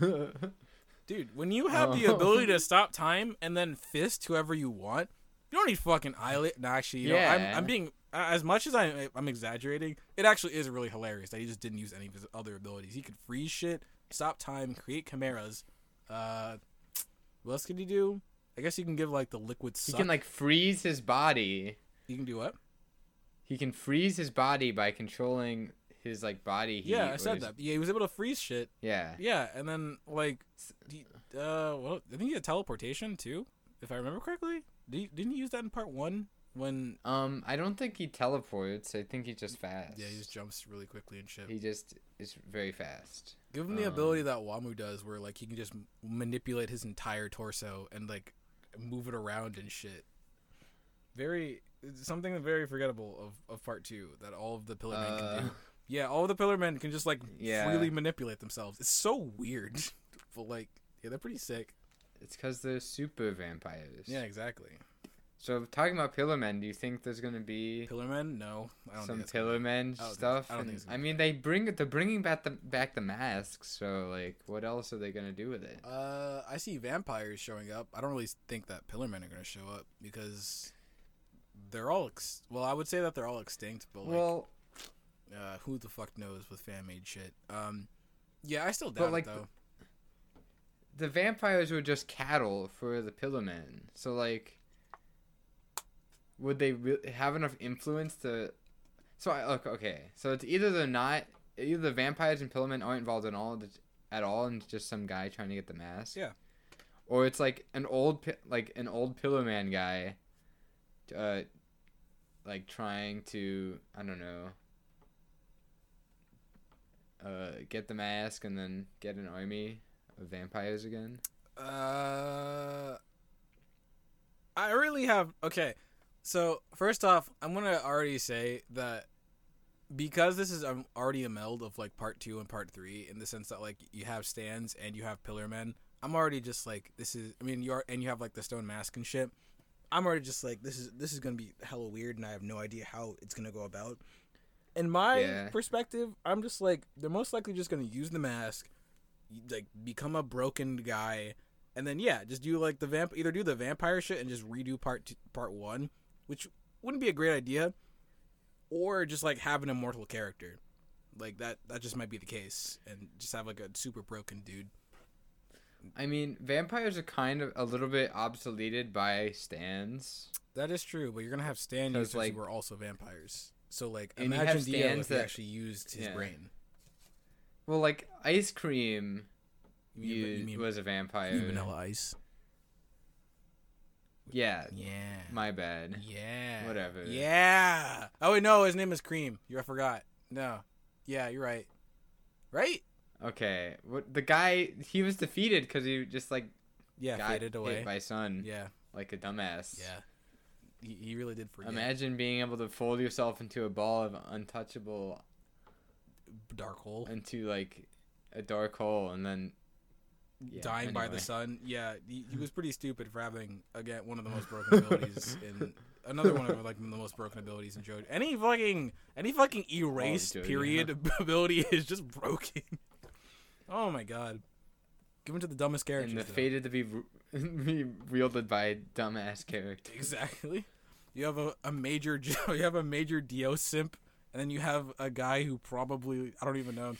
them. Dude, when you have the Oh. ability to stop time and then fist whoever you want, you don't need fucking eyelid. No, actually, you know, I'm, Yeah. I'm being as much as I, I'm exaggerating. It actually is really hilarious that he just didn't use any of his other abilities. He could freeze shit, stop time, create chimeras. Uh, what else could he do? I guess he can give like the liquid he can like freeze his body. he can do what? He can freeze his body by controlling his like body heat. Yeah, I said his- that. Yeah, he was able to freeze shit. Yeah. Yeah, and then like, he, uh, well, I think he had teleportation too, if I remember correctly. Did he, didn't he use that in part one when Um, I don't think he teleports. I think he just fast. yeah, he just jumps really quickly and shit. He just is very fast. Give him the um, ability that Wamuu does, where like he can just manipulate his entire torso and like move it around and shit. Very something very forgettable of, of part two that all of the Pillar Men can Uh, do. Yeah, all of the Pillar Men can just like Yeah. freely manipulate themselves. It's so weird, but like yeah, they're pretty sick. it's because they're super vampires. Yeah, exactly. So talking about Pillar Men, do you think there's gonna be Pillar Men? No, I don't some think Pillar Men I stuff? I don't think And- I, mean, they bring they're bringing back the back the masks. So like, what else are they gonna do with it? Uh, I see vampires showing up. I don't really think that Pillar Men are gonna show up because they're all ex- well. I would say that they're all extinct, but like, well, uh, who the fuck knows with fan made shit? Um, yeah, I still doubt like, it though. the vampires were just cattle for the Pillar Men. So like, would they re- have enough influence to? So I look okay. So it's either they're not either the vampires and Pillar Men aren't involved at all at all, and just some guy trying to get the mask. Yeah. Or it's like an old like an old Pillar Man guy, uh, like trying to I don't know. Uh, get the mask and then get an army of vampires again. Uh, I really have okay. So first off, I'm gonna already say that because this is um, already a meld of like part two and part three in the sense that like you have stands and you have pillar men. I'm already just like this is. I mean, you are and you have like the stone mask and shit. I'm already just like this is this is gonna be hella weird, and I have no idea how it's gonna go about. In my Yeah. perspective, I'm just like they're most likely just gonna use the mask, like become a broken guy, and then yeah, just do like the vamp. Either do the vampire shit and just redo part two, part one, which wouldn't be a great idea, or just like have an immortal character, like that. That just might be the case, and just have like a super broken dude. I mean, vampires are kind of a little bit obsoleted by stands. That is true, but you're gonna have stand users like- who are also vampires. So like, imagine Dio if that- actually used his yeah. brain. Well, like ice cream You mean, you you- mean, was a vampire. Vanilla Ice? Yeah, Yeah. my bad. Yeah. Whatever. Yeah. Oh wait, no, his name is Cream. You I forgot. No. Yeah, you're right. Right? Okay, what the guy he was defeated because he just like Yeah, got faded away. by sun yeah. like a dumbass. Yeah. He, he really did forget. Imagine being able to fold yourself into a ball of untouchable Dark Hole. into like a dark hole and then yeah, Dying by the sun. Yeah, he, he was pretty stupid for having again one of the most broken abilities in another one of like the most broken abilities in JoJo. Any fucking any fucking oh, erased JoJo. period ability is just broken. oh my god. Given to the dumbest characters. and the fated to be, re- be wielded by a dumbass character. Exactly. You have a, a major you have a major Dio simp, and then you have a guy who probably I don't even know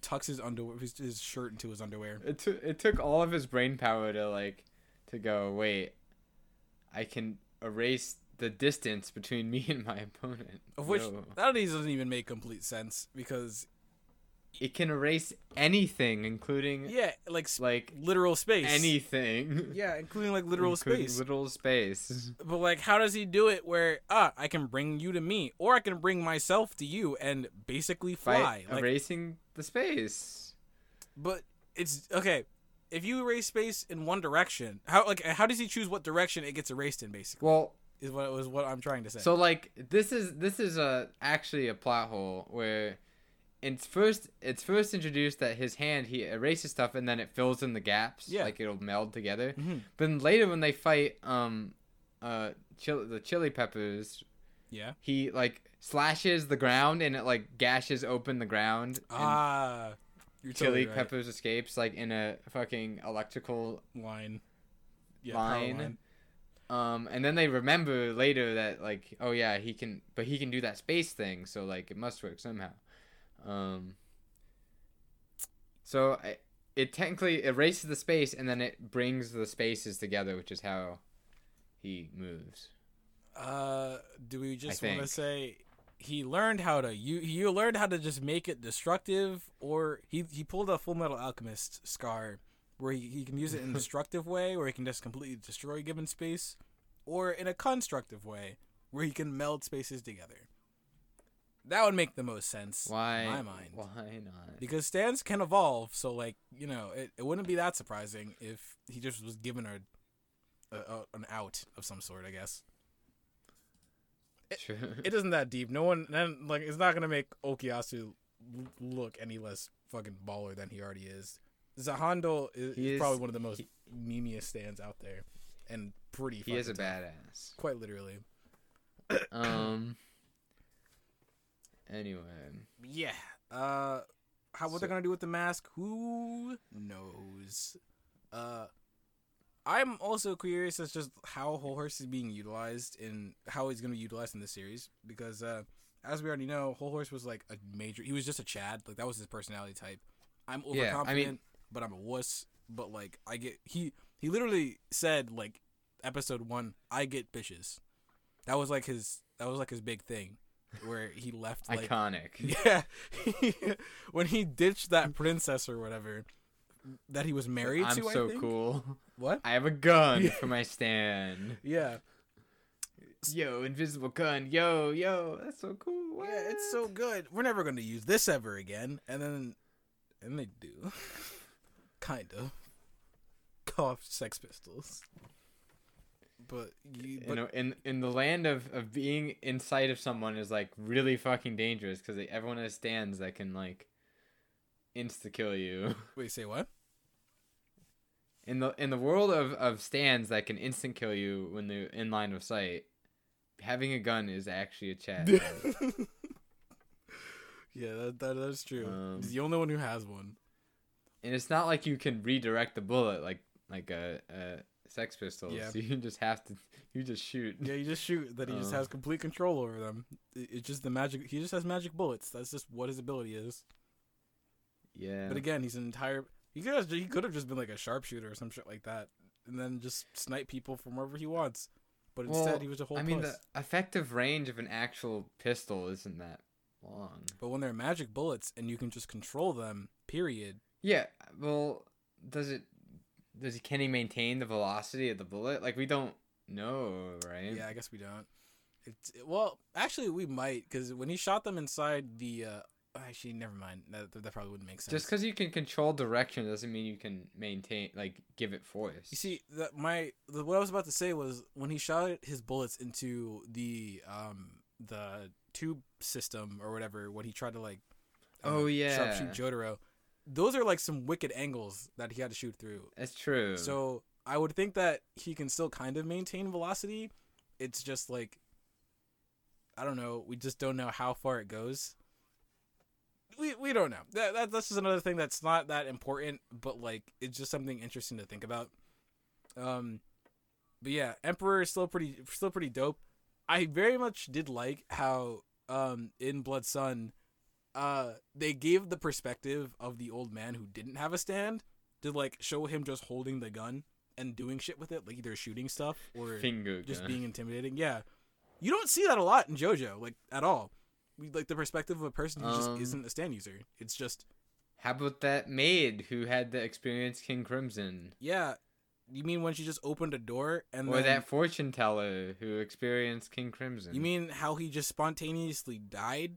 tucks his underwear his, his shirt into his underwear. It took it took all of his brain power to like to go wait. I can erase the distance between me and my opponent. Of which No. that doesn't even make complete sense because it can erase anything, including yeah, like like literal space. anything. yeah, including like literal Including space. Literal space. but like, how does he do it? Where ah, I can bring you to me, or I can bring myself to you, and basically fly. By Like, erasing the space. But it's okay. If you erase space in one direction, how like how does he choose what direction it gets erased in? Basically, Well, is what was what I'm trying to say. So like this is this is a actually a plot hole where it's first it's first introduced that his hand he erases stuff and then it fills in the gaps Yeah. like it'll meld together. Mhm. But then later when they fight um uh chili, the chili peppers yeah. he like slashes the ground and it like gashes open the ground Ah, you're chili totally right. peppers escapes like in a fucking electrical line. Yeah, power line. Um, and then they remember later that like, oh yeah, he can, but he can do that space thing, so like it must work somehow. Um, so I, it technically erases the space and then it brings the spaces together, which is how he moves. Uh, do we just want to say he learned how to you you learned how to just make it destructive, or he he pulled a Full Metal Alchemist scar where he, he can use it in a destructive way, where he can just completely destroy given space, or in a constructive way where he can meld spaces together. That would make the most sense Why? in my mind. Why not? Because stands can evolve, so like you know, it, it wouldn't be that surprising if he just was given a, a, a an out of some sort. I guess True. it isn't that deep. No one then like it's not gonna make Okuyasu l- look any less fucking baller than he already is. Za Hando is, is is- probably one of the most he- memeiest stands out there, and pretty. he is a tough. badass. Quite literally. Um. Anyway, Yeah. Uh, how what So- they're gonna do with the mask? Who knows? Uh, I'm also curious as just how Hol Horse is being utilized and how he's gonna be utilized in the series because, uh, as we already know, Hol Horse was like a major. He was just a Chad. Like that was his personality type. I'm Yeah, I mean- overconfident, but I'm a wuss. But like I get he he literally said like episode one, I get bitches. That was like his that was like his big thing, where he left like iconic. yeah, when he ditched that princess or whatever that he was married to. I'm to. I so cool. What? I have a gun Yeah. for my stand. Yeah, Yo, invisible gun. Yo, yo, that's so cool. yeah, it's so good. We're never going to use this ever again, and then, and they do, kind of. Cough, Sex Pistols. But you, you but know, in in the land of of being in sight of someone is like really fucking dangerous because everyone has stands that can like insta kill you. wait, say what? In the in the world of of stands that can instant kill you when they're in line of sight, having a gun is actually a chat. yeah, that, that that's true. Um, He's the only one who has one. and it's not like you can redirect the bullet like like a, a Sex Pistols. Yeah. You just have to. You just shoot. Yeah, you just shoot. That he just Uh. has complete control over them. It's just the magic. He just has magic bullets. That's just what his ability is. Yeah. But again, he's an entire. He could have, he could have just been like a sharpshooter or some shit like that, and then just snipe people from wherever he wants. But instead, Well, he was a whole. I mean, puss. the effective range of an actual pistol isn't that long. But when they're magic bullets and you can just control them, period. Yeah. Well, does it? Does he? Can he maintain the velocity of the bullet? Like we don't know, right? Yeah, I guess we don't. It's well, actually, we might because when he shot them inside the. uh Actually, never mind. That, that probably wouldn't make sense. Just because you can control direction doesn't mean you can maintain, like, give it force. You see, that my the, what I was about to say was when he shot his bullets into the um the tube system or whatever, when he tried to like Oh, yeah. sharpshoot Jotaro, those are like some wicked angles that he had to shoot through. that's true. So I would think that he can still kind of maintain velocity. It's just like I don't know. We just don't know how far it goes. We we don't know. That, that that's just another thing that's not that important, but like it's just something interesting to think about. Um, but yeah, Emperor is still pretty still pretty dope. I very much did like how um in Blood Sun, uh they gave the perspective of the old man who didn't have a stand to like show him just holding the gun and doing shit with it, like either shooting stuff or finger just gun. being intimidating. Yeah, you don't see that a lot in JoJo, like at all. We, like the perspective of a person who just Um, isn't a stand user. It's just How about that maid who had the experience King Crimson? yeah. You mean when she just opened a door and Or then that fortune teller who experienced King Crimson? you mean how he just spontaneously died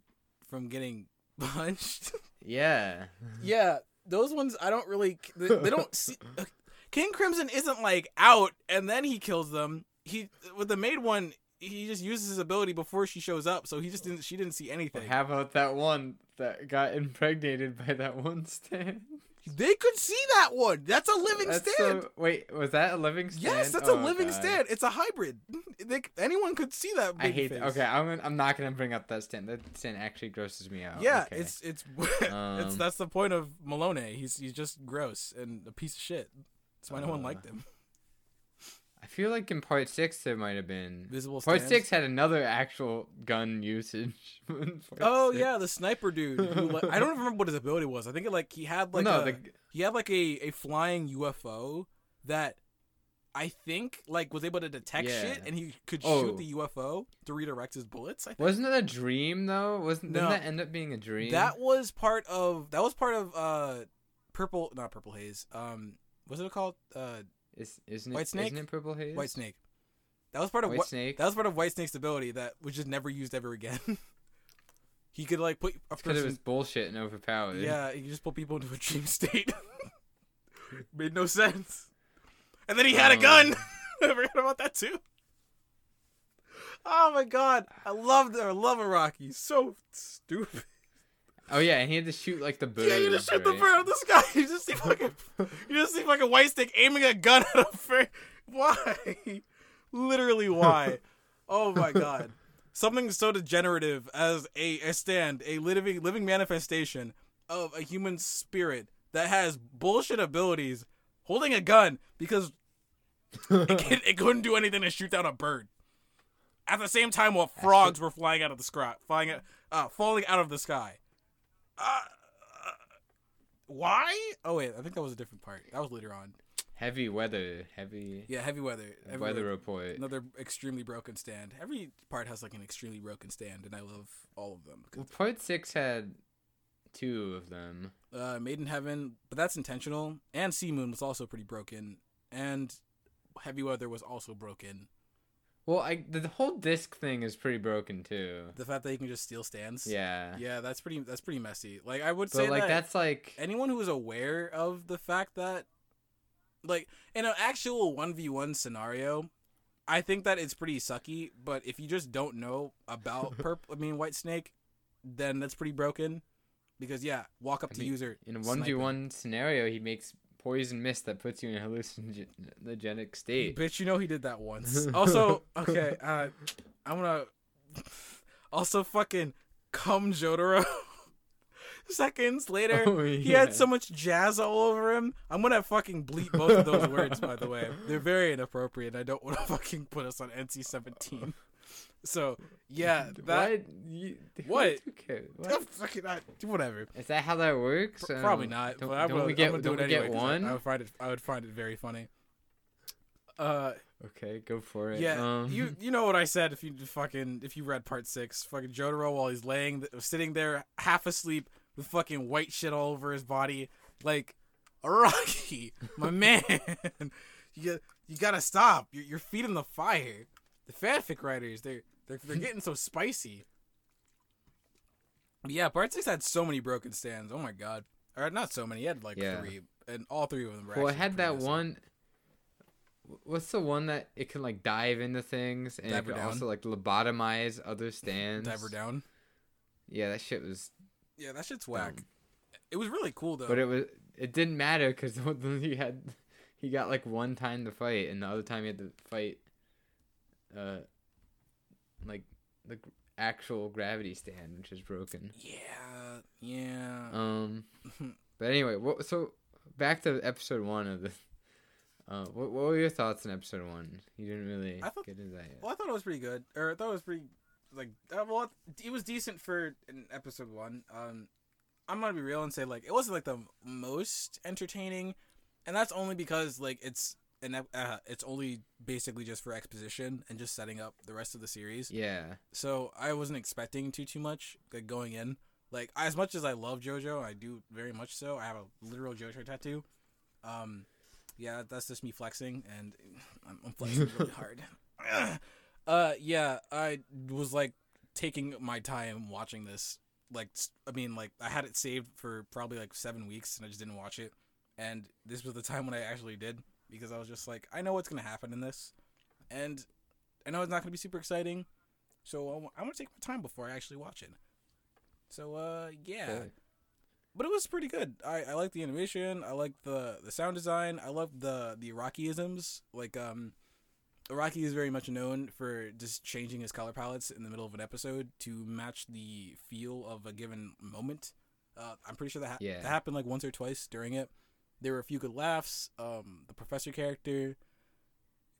from getting punched? Yeah. yeah, those ones I don't really. They, they don't see. Uh, King Crimson isn't like out and then he kills them. He with the maid one, he just uses his ability before she shows up, so he just didn't. She didn't see anything. How about that one that got impregnated by that one stand? They could see that one. That's a living That's stand. wait, was that a living stand? yes, that's Oh, a living God. stand. It's a hybrid. They, anyone could see that. I hate face. Okay, I'm I'm not gonna bring up that stand. That stand actually grosses me out. Yeah, Okay. it's it's it's Um, that's the point of Melone. He's he's just gross and a piece of shit. That's why no one Uh, liked him. I feel like in part six there might have been. Visible Part stands. six had another actual gun usage. Oh six. yeah, the sniper dude. Who, like, I don't remember what his ability was. I think it like he had like no, a, the, he had like a, a flying UFO that I think like was able to detect Yeah. shit and he could Oh. shoot the UFO to redirect his bullets. I think. wasn't it a dream though? Wasn't No. didn't that end up being a dream? That was part of that was part of uh purple not purple haze. Um what's it called? Uh Is, isn't it? White Snake? Isn't it Purple Haze? White Snake. That was part of White what Snake. that was part of White Snake's ability that was just never used ever again. he could like put a Because it person. was bullshit and overpowered. Yeah, he could just put people into a dream state. Made no sense. And then he had a gun. Um, I forgot about that too. Oh my god, I love I love Araki. So stupid. Oh yeah, and he had to shoot like the bird. Yeah, you just shoot the bird. This guy, you just see fucking, you just see fucking white stick aiming a gun at a bird. Why? Literally, why? oh my god. Something so degenerative as a, a stand, a living living manifestation of a human spirit that has bullshit abilities, holding a gun because it, can, it couldn't do anything to shoot down a bird. At the same time, while frogs were flying out of the sky, flying, out- uh, falling out of the sky. Uh, why? Oh wait, I think that was a different part. That was later on. Heavy weather, heavy Yeah, heavy weather. Heavy weather weather. report. Another extremely broken stand. Every part has like an extremely broken stand, and I love all of them. Well, part six had two of them. Uh, Made in Heaven, but that's intentional. And C-Moon was also pretty broken, and Heavy Weather was also broken. Well, I the, whole disc thing is pretty broken too. The fact that you can just steal stands. Yeah. Yeah, that's pretty. That's pretty messy. Like I would But say like that that's like anyone who is aware of the fact that like in an actual 1v1 scenario i think that it's pretty sucky but if you just don't know about perp i mean white snake then that's pretty broken because yeah walk up I to mean, user in a one v one scenario, he makes poison mist that puts you in a hallucinogenic state. bitch you know he did that once also okay uh i'm gonna also fucking come jotaro seconds later Oh, He had so much jazz all over him. I'm gonna fucking bleep both of those words, by the way. They're very inappropriate. I don't want to fucking put us on NC-17. So yeah, that what? What? What? fucking I, whatever. Is that how that works? Um, Probably not. Don't, but don't gonna, we get? I'm do don't it we anyway. get 'cause I- one? I, would find it. I would find it very funny. Uh, Okay, go for it. yeah, Um, you you know what I said if you fucking if you read part six, fucking Jotaro while he's laying sitting there half asleep with fucking white shit all over his body, like Rocky, my man, you you gotta stop. You're, you're feeding the fire. The fanfic writers, they're they're they're getting so spicy. But yeah, part six had so many broken stands. Oh my god, or not so many. He had like Yeah. three, and all three of them were. well, it actually had that messy. one. What's the one that it can like dive into things and it could down. also like lobotomize other stands? diver down. Yeah, that shit was. Yeah, that shit's whack. It was really cool though. But it was. It didn't matter because he had, he got like one time to fight, and the other time he had to fight. Uh. Like the actual gravity stand, which is broken. yeah, yeah. Um. But anyway, what? So back to episode one of the. Uh, what, what were your thoughts on episode one? You didn't really I thought- get into that yet. well, I thought it was pretty good. Or I thought it was pretty like uh, well, it was decent for an episode one. Um, I'm gonna be real and say like it wasn't like the most entertaining, and that's only because like it's an ep- uh, it's only basically just for exposition and just setting up the rest of the series. Yeah. So I wasn't expecting too too much like going in. Like as much as I love JoJo, I do very much so. I have a literal JoJo tattoo. Um, yeah, that's just me flexing, and I'm, I'm flexing really hard. uh, yeah, I was like taking my time watching this. Like, I mean, like I had it saved for probably like seven weeks, and I just didn't watch it. And this was the time when I actually did because I was just like, I know what's gonna happen in this, and I know it's not gonna be super exciting. So I wa- I want to take my time before I actually watch it. So uh, yeah but it was pretty good. I, I like the animation. I like the the sound design. I love the the Arakiisms. Like um, Araki is very much known for just changing his color palettes in the middle of an episode to match the feel of a given moment. Uh, I'm pretty sure that ha- Yeah. that happened like once or twice during it. There were a few good laughs. Um, the professor character,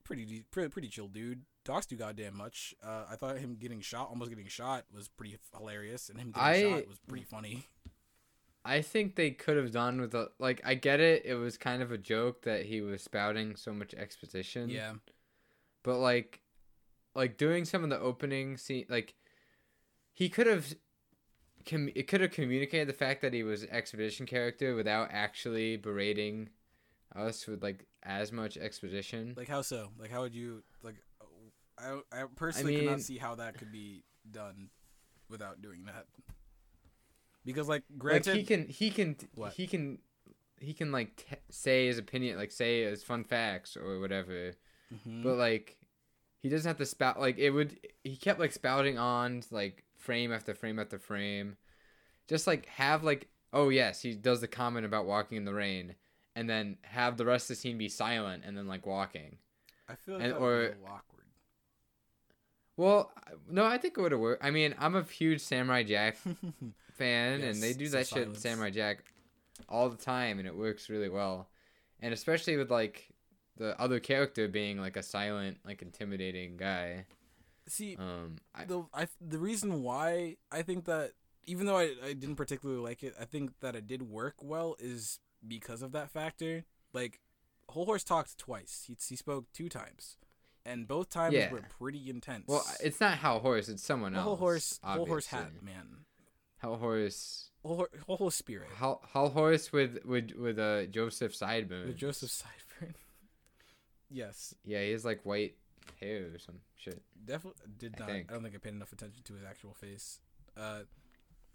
pretty pretty pretty chill dude. Talks too goddamn much. Uh, I thought him getting shot, almost getting shot, was pretty hilarious, and him getting I- shot was pretty funny. I think they could have done with a like. I get it. It was kind of a joke that he was spouting so much exposition. Yeah. But like, like doing some of the opening scene, like he could have. Com- it could have communicated the fact that he was an exposition character without actually berating us with like as much exposition. Like how so? Like how would you like? I I personally mean- cannot see how that could be done without doing that. Because like granted, like he can he can What? he can he can like t- say his opinion like say his fun facts or whatever Mhm. but like he doesn't have to spout like it would he kept like spouting on like frame after frame after frame just like have like oh yes he does the comment about walking in the rain and then have the rest of the scene be silent and then like walking I feel like and- that would be a or- little awkward. well no i think it would have worked i mean i'm a huge samurai jack fan Yes, and they do that shit silence. Samurai Jack all the time and it works really well. And especially with like the other character being like a silent, like intimidating guy. See, Um I, the I the reason why I think that even though I, I didn't particularly like it, I think that it did work well is because of that factor. Like, Hol Horse talked twice. He he spoke two times, and both times Yeah. were pretty intense. well, it's not Hal Horse, it's someone else. Hol Horse, Hol Horse hat man, Hal Horse Whole, Hol Horse spirit Hal, Hal Horse with with with uh Joseph Sideburns. with Joseph Sideburn. yes, Yeah, he has like white hair or some shit. definitely did not. think. I don't think I paid enough attention to his actual face. Uh,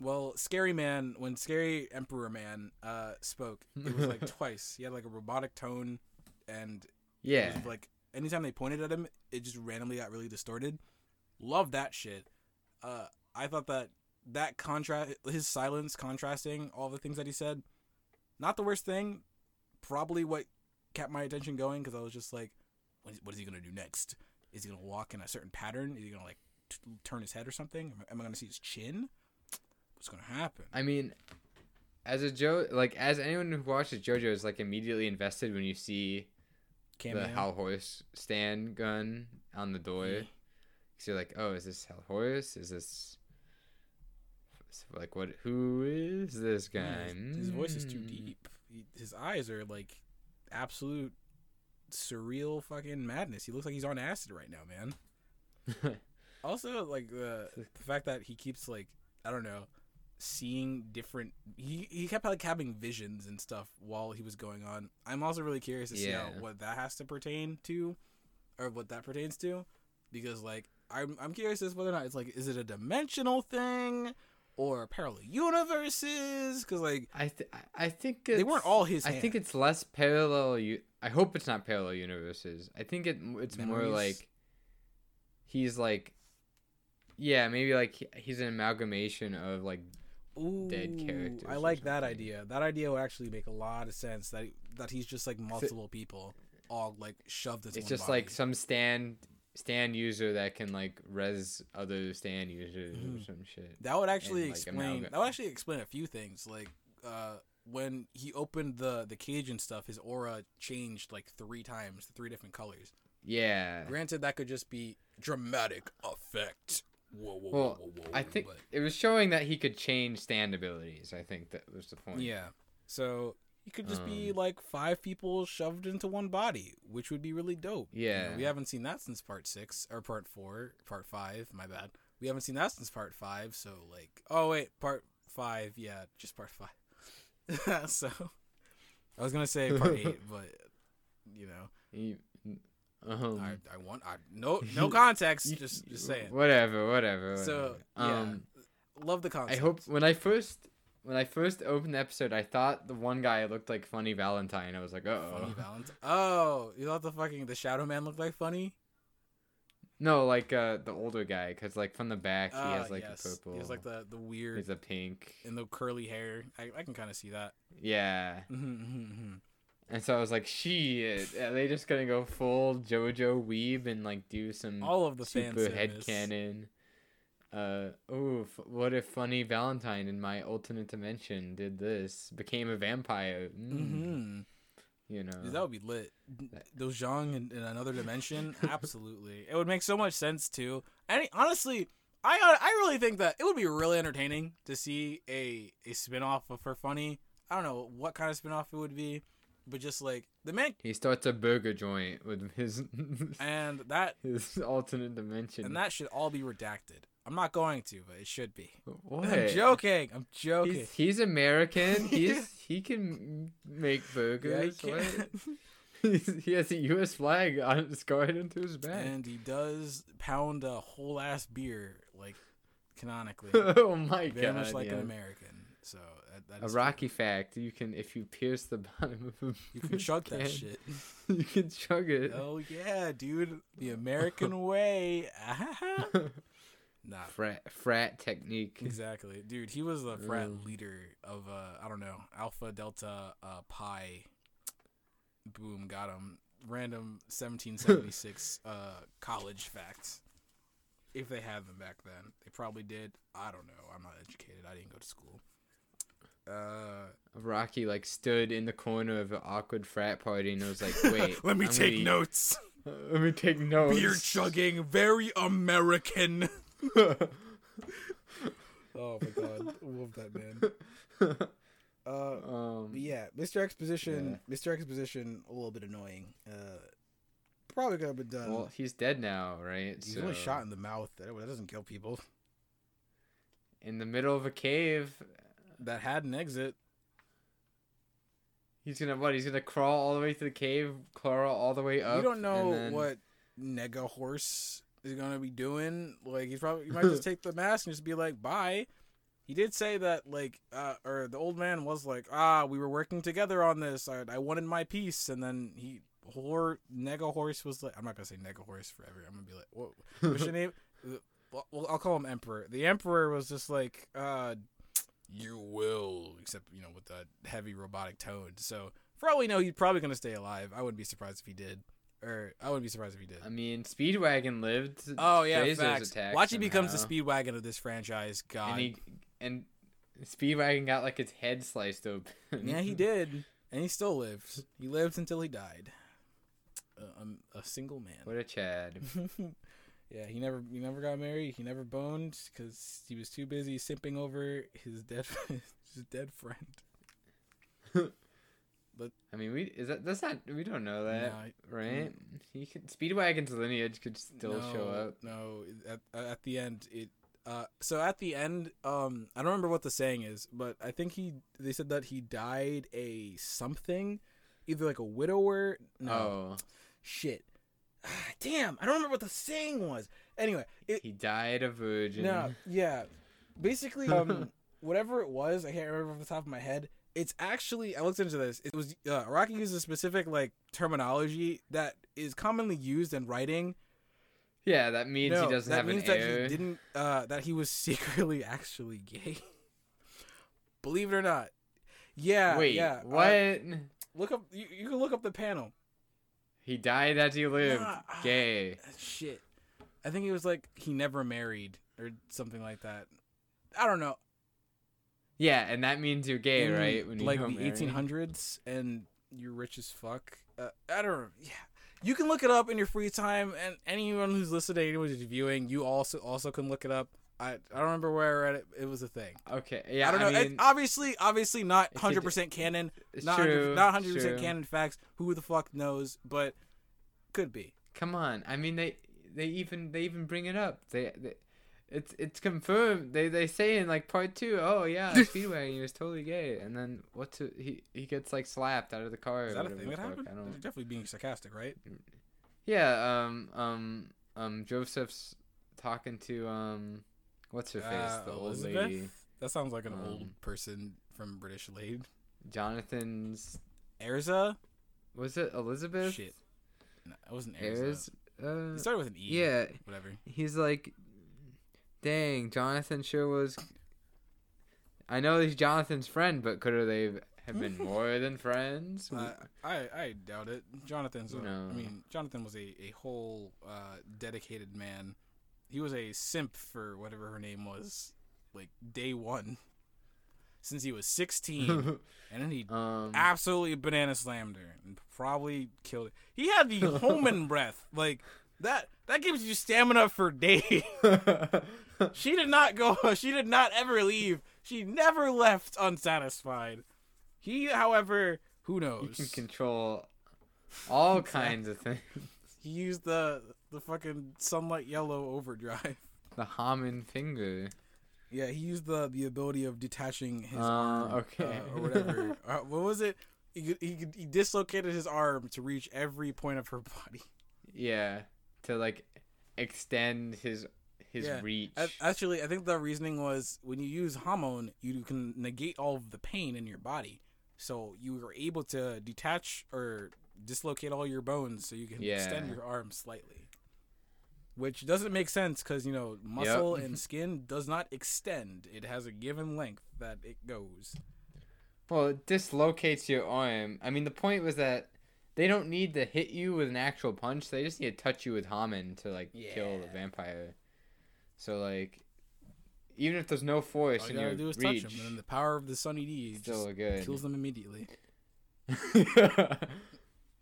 well, Scary Man, when Scary Emperor Man uh spoke, it was like twice. He had like a robotic tone, and Yeah. was like anytime they pointed at him, it just randomly got really distorted. Love that shit. Uh, I thought that that contrast, his silence contrasting all the things that he said, not the worst thing. Probably what kept my attention going because I was just like, what is, what is he gonna do next? Is he gonna walk in a certain pattern? Is he gonna like t- turn his head or something? Am I, gonna see his chin? What's gonna happen? I mean, as a Joe, like as anyone who watches JoJo is like immediately invested when you see Cameo? the Hal Horse stand gun on the door. Yeah. So you're like, oh, is this Hal Horse? Is this like what? Who is this Yeah, guy? his, his voice is too Mm. deep. He, his eyes are like absolute surreal fucking madness. He looks like he's on acid right now, man. Also, like the the fact that he keeps like I don't know, seeing different. He he kept like having visions and stuff while he was going on. I'm also really curious to see how, what that has to pertain to, or what that pertains to, because like I'm I'm curious as whether or not it's like is it a dimensional thing or parallel universes? Because like I th- I- think they weren't all his. I think it's less parallel. U- I hope it's not parallel universes. I think it it's more like he's like, yeah, maybe like he's an amalgamation of like Ooh, dead characters I like that idea. That idea would actually make a lot of sense. That that he's just like multiple people all like shoved into. it's one just body. like some stand stand user that can like res other stand users or Mhm. some shit. that would actually and, like, explain. That would actually explain a few things. Like uh, when he opened the the cage and stuff, his aura changed like three times, three different colors. Yeah. Granted, that could just be dramatic effect. Whoa, whoa, Well, whoa, whoa, whoa. I think but- it was showing that he could change stand abilities. I think that was the point. Yeah. So he could just be Um, like five people shoved into one body, which would be really dope. You know, Yeah. we haven't seen that since part six or part four, part five. My bad. We haven't seen that since part five. So like, oh wait, part five. Yeah, just part five. so I was gonna say part eight, but you know, um, I I want I no no context. you- just just saying. Whatever, whatever. So yeah, um, love the concept. I hope when I first when I first opened the episode, I thought the one guy looked like Funny Valentine. I was like, uh Funny oh. Valentine. Oh, you thought the fucking the Shadow Man looked like funny? No, like uh the older guy, cause like from the back he Ah, has like yes. a purple. He has like the the weird He's a pink. and the curly hair. I, I can kind of see that. Yeah. Mhm, And so I was like, shit, are they just gonna go full JoJo weave and like do some All of the super head service. Uh oh, f- what if Funny Valentine in my alternate dimension did this, became a vampire? Mm, Mhm. You know, Dude, that would be lit. Those Zhang in, in another dimension, absolutely. It would make so much sense too. And honestly, I I really think that it would be really entertaining to see a a spin-off of her funny. I don't know what kind of spin-off it would be, but just like the man he starts a burger joint with his and that his alternate dimension. and that should all be redacted. I'm not going to, but it should be. what? I'm joking. I'm joking. He's, he's American. He's he can make Yeah, he burgers. can. what? He's, he has a U.S. flag on scarred into his back. and he does pound a whole ass beer like canonically, oh my very god! much like yeah. an American. So that, that Araki fact: you can if you pierce the bottom of a You can chug that shit. You can chug it. Oh yeah, dude, the American way. Ah, nah, frat frat technique. exactly, dude. He was the frat Mm. leader of uh, I don't know, Alpha Delta uh, Pi. Boom, got him. Random 1776 uh, college facts. If they had them back then, they probably did. I don't know. I'm not educated. I didn't go to school. Uh, Rocky like stood in the corner of an awkward frat party and was like, "Wait, let me I'm take notes. Let me take notes." Beer chugging, very American. Oh my god, love that man. Uh, um, yeah, Mr. Exposition, Mr. Exposition, a little bit annoying. Uh, probably could have been done. well, he's dead now, right? He's So, only shot in the mouth. That, that doesn't kill people. in the middle of a cave. That had an exit. He's gonna what? He's gonna crawl all the way to the cave, crawl all the way up. we don't know then- what Nega Horse is gonna be doing. Like he's probably he might just take the mask and just be like, "Bye." He did say that like, uh, or the old man was like, "Ah, we were working together on this. I, I wanted my piece," and then he. Hor Nega Horse was like, I'm not gonna say Nega Horse forever. I'm gonna be like, what, what's your name? Uh, Well, I'll call him Emperor. The Emperor was just like, uh, you will, except you know with the heavy robotic tone. So for all we know, he's probably gonna stay alive. I wouldn't be surprised if he did, or I wouldn't be surprised if he did. I mean, Speedwagon lived. Oh yeah, Bezos facts. attack Watch he becomes the speedwagon of this franchise. God, and he and Speedwagon got like his head sliced open. yeah, he did, and he still lived. He lived until he died. Uh, um, a single man. What a Chad. yeah, he never he never got married. He never boned because he was too busy simping over his dead his dead friend. I mean, we is that that's not we don't know that, Nah, right? He could Speedwagon's lineage could still show up. No, at at the end it. Uh, so at the end, um, I don't remember what the saying is, but I think he they said that he died a something, either like a widower. No, Oh, shit. Ah, damn, I don't remember what the saying was. Anyway, it he died a virgin. no, yeah, basically, um, whatever it was, I can't remember off the top of my head. It's actually I looked into this. It was uh, Rocky used a specific like terminology that is commonly used in writing Yeah, that means no, he doesn't that have means an that heir. he didn't. Uh, that he was secretly actually gay. Believe it or not. Yeah. Wait, yeah. uh, what? look up. You, you can look up the panel. he died as he lived. Nah, ah. Gay. Shit. I think he was like he never married or something like that. I don't know. Yeah, and that means you're gay, In, right? When like the marry. 1800s, and you're rich as fuck. Uh, I don't know. Yeah. You can look it up in your free time, and anyone who's listening, anyone who's viewing, you also also can look it up. I, I don't remember where I read it. It was a thing. Okay, yeah. I don't know. I It- obviously, obviously not hundred percent canon. it's Not true, 100, not hundred percent canon facts. Who the fuck knows? But could be. Come on. I mean, they they even they even bring it up. They, they it's it's confirmed. They they say in like part two, oh yeah, Speedwagon he was totally gay, and then what's it, he he gets like slapped out of the car. Is that a thing that happened? They're definitely being sarcastic, right? Yeah. Um. Um. Um. Joseph's talking to um. What's her face? Uh, the old Elizabeth? lady. That sounds like an Um, old person from British Lade. Jonathan's. Erza? Was it Elizabeth? Shit. No, it wasn't Erza. Ayers? Uh, It started with an E. yeah. Whatever. he's like, dang, Jonathan sure was. I know he's Jonathan's friend, but could they have been more than friends? Uh, I I doubt it. Jonathan's. A, No. I mean, Jonathan was a a whole uh, dedicated man. He was a simp for whatever her name was, like day one, since he was sixteen, and then he um, absolutely banana slammed her and probably killed her. He had the Hamon breath, like that. That gives you stamina for days. she did not go. She did not ever leave. She never left unsatisfied. He, however, who knows? you can control all kinds of things. He used the the fucking sunlight yellow overdrive. The Hamon finger. Yeah, he used the the ability of detaching his Uh, arm, okay. uh, or whatever. uh, what was it? he he he dislocated his arm to reach every point of her body. Yeah, to like extend his his Yeah. reach. Actually, I think the reasoning was when you use Hamon, you can negate all of the pain in your body, so you were able to detach or dislocate all your bones, so you can extend your arm slightly. Which doesn't make sense because you know muscle and skin does not extend; it has a given length that it goes. Well, it dislocates your arm. I mean, the point was that they don't need to hit you with an actual punch. They just need to touch you with Hamon to like kill the vampire. So like, even if there's no force All you gotta do is reach, touch them, and then the power of the Sunny D still good. kills them immediately.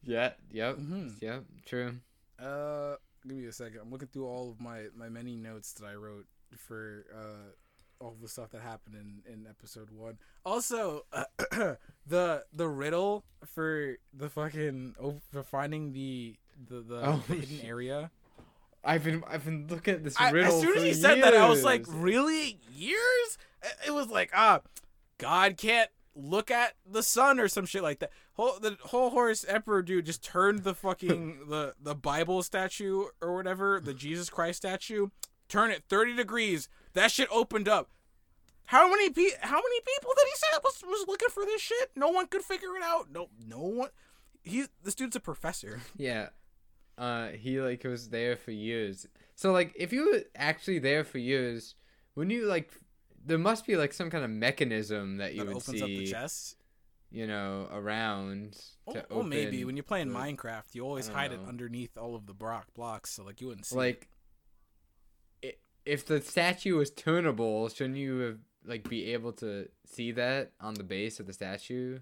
yeah. Yep. Mhm. Yep. True. Uh, give me a second. I'm looking through all of my my many notes that I wrote for uh all the stuff that happened in in episode one. Also, the the riddle for the fucking oh, for finding the the the, Oh, hidden shit. area. I've been I've been looking at this I, riddle. as soon as he said that, I was like, really years? It- It was like ah, God can't look at the sun or some shit like that. Whole the Hol Horse emperor dude just turned the fucking the the Bible statue or whatever the Jesus Christ statue, turn it thirty degrees. That shit opened up. How many pe- How many people did he say was was looking for this shit? No one could figure it out. No, no one. He's this dude's a professor. Yeah. Uh, he like was there for years. So like, if you were actually there for years, when you like, there must be like some kind of mechanism that you that would opens see, up the chest. you know, around Oh, to well, maybe when you're playing the- Minecraft, you always hide it underneath all of the block blocks, so like you wouldn't see. like, if the statue was turnable, shouldn't you have like be able to see that on the base of the statue?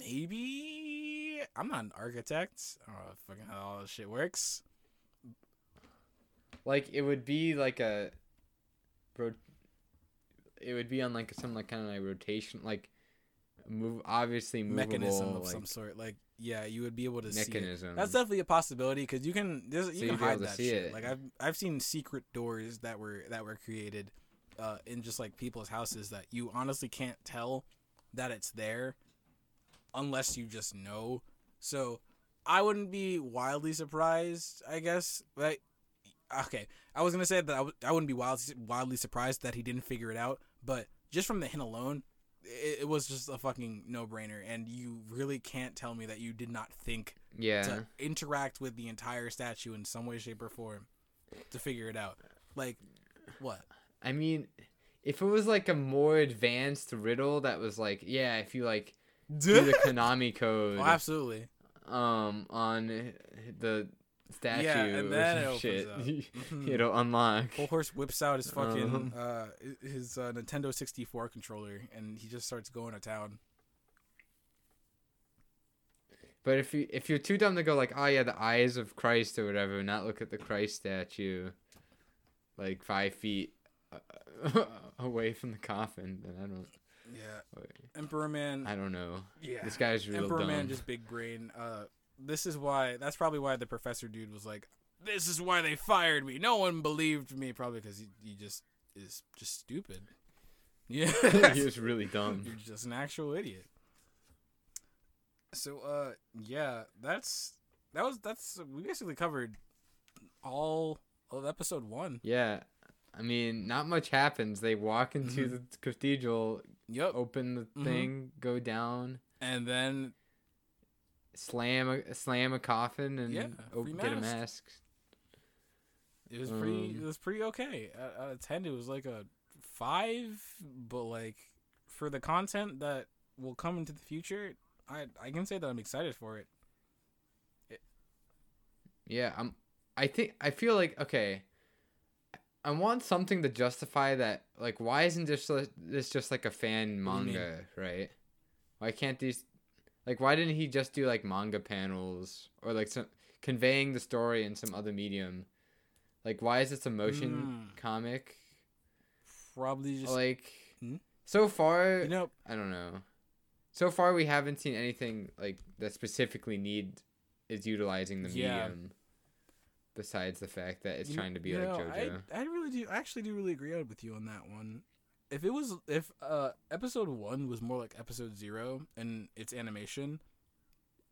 maybe I'm not an architect. I don't know fucking how all this shit works. Like it would be like a, it would be on like some like kind of like rotation like, move obviously movable Mechanism of like, some sort. Like yeah, you would be able to see. It. mechanism. That's definitely a possibility because you can. There's, you So can hide that shit. it. Like I've I've seen secret doors that were that were created, uh, in just like people's houses that you honestly can't tell that it's there, unless you just know. So I wouldn't be wildly surprised. I guess. Like, okay, I was gonna say that I w- I wouldn't be wildly wildly surprised that he didn't figure it out, but just from the hint alone. It, it was just a fucking no brainer, and you really can't tell me that you did not think yeah. to interact with the entire statue in some way, shape, or form to figure it out. Like, what? I mean, if it was like a more advanced riddle that was like, yeah, if you like do the Konami code, Oh, absolutely. um, on the statue Yeah, and or then it opens shit, up. It'll unlock. Hol Horse whips out his fucking Uh-huh. uh his uh, Nintendo 64 controller and he just starts going to town. But if you if you're too dumb to go like, oh yeah, the eyes of Christ or whatever, not look at the Christ statue, like five feet uh, away from the coffin, then I don't, Yeah, Emperor Man. I don't know. yeah, This guy's real Emperor dumb. Man just big brain. Uh, this is why. That's probably why the professor dude was like, "This is why they fired me. No one believed me." Probably because he, he just is just stupid. Yeah, he was really dumb. You're just an actual idiot. So, uh, yeah, that's that was that's we basically covered all of episode one. Yeah, I mean, not much happens. They walk into Mhm. the cathedral, Yep, open the Mhm. thing, go down, and then slam a slam a coffin, and Yeah, get a mask. it was pretty. Um, it was pretty okay. Out of ten, it was like a five, but like for the content that will come into the future, I I can say that I'm excited for it. Yeah, I'm. I think I feel like okay. I want something to justify that. Like, why isn't this this just like a fan What do you mean? manga, right? Why can't these, like, why didn't he just do like manga panels or like some conveying the story in some other medium? Like, why is this a motion Mm. comic? Probably just like, Hmm? so far, you know I don't know. So far, we haven't seen anything like that specifically need is utilizing the Yeah. medium. Besides the fact that it's You- trying to be you like JoJo. I, I really do. I actually do really agree with you on that one. If it was, if uh, episode one was more like episode zero and its animation,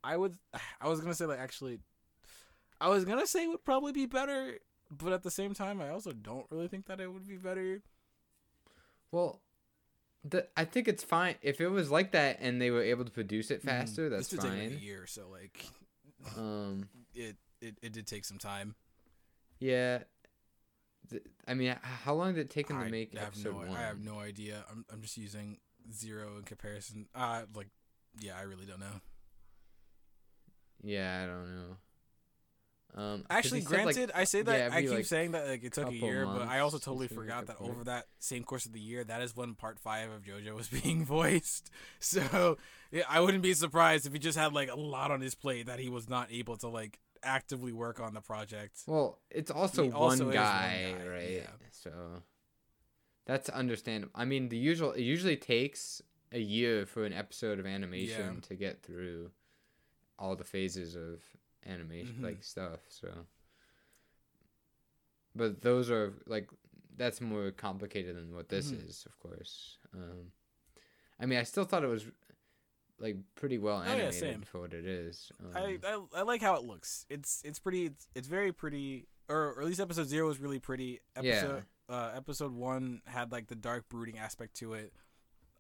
I would. I was gonna say like actually, I was gonna say it would probably be better, but at the same time, I also don't really think that it would be better. Well, the I think it's fine if it was like that and they were able to produce it Mhm. faster. That's this did take a year, so like Um, it, it it did take some time. yeah. I mean, how long did it take them to make have episode no, one? I have no idea. I'm I'm just using zero in comparison. Uh, like, yeah, I really don't know. Yeah, I don't know. Um, Actually, he said, like, granted, I say that yeah, I keep like, saying that like it took a year, but I also totally forgot that over that same course of the year, that is when part five of JoJo was being voiced. So yeah, I wouldn't be surprised if he just had like a lot on his plate that he was not able to like actively work on the project. Well, it's also one also is one guy, guy, right? yeah. So that's understandable. I mean, the usual it usually takes a year for an episode of animation Yeah. to get through all the phases of animation Mhm. like stuff. So, but those are like that's more complicated than what this Mhm. is, of course. Um, I mean, I still thought it was like pretty well Oh, yeah, animated for what it is. Um, I, I I like how it looks. It's it's pretty. It's, it's very pretty. Or, or at least episode zero was really pretty. Episode uh, episode one had like the dark brooding aspect to it.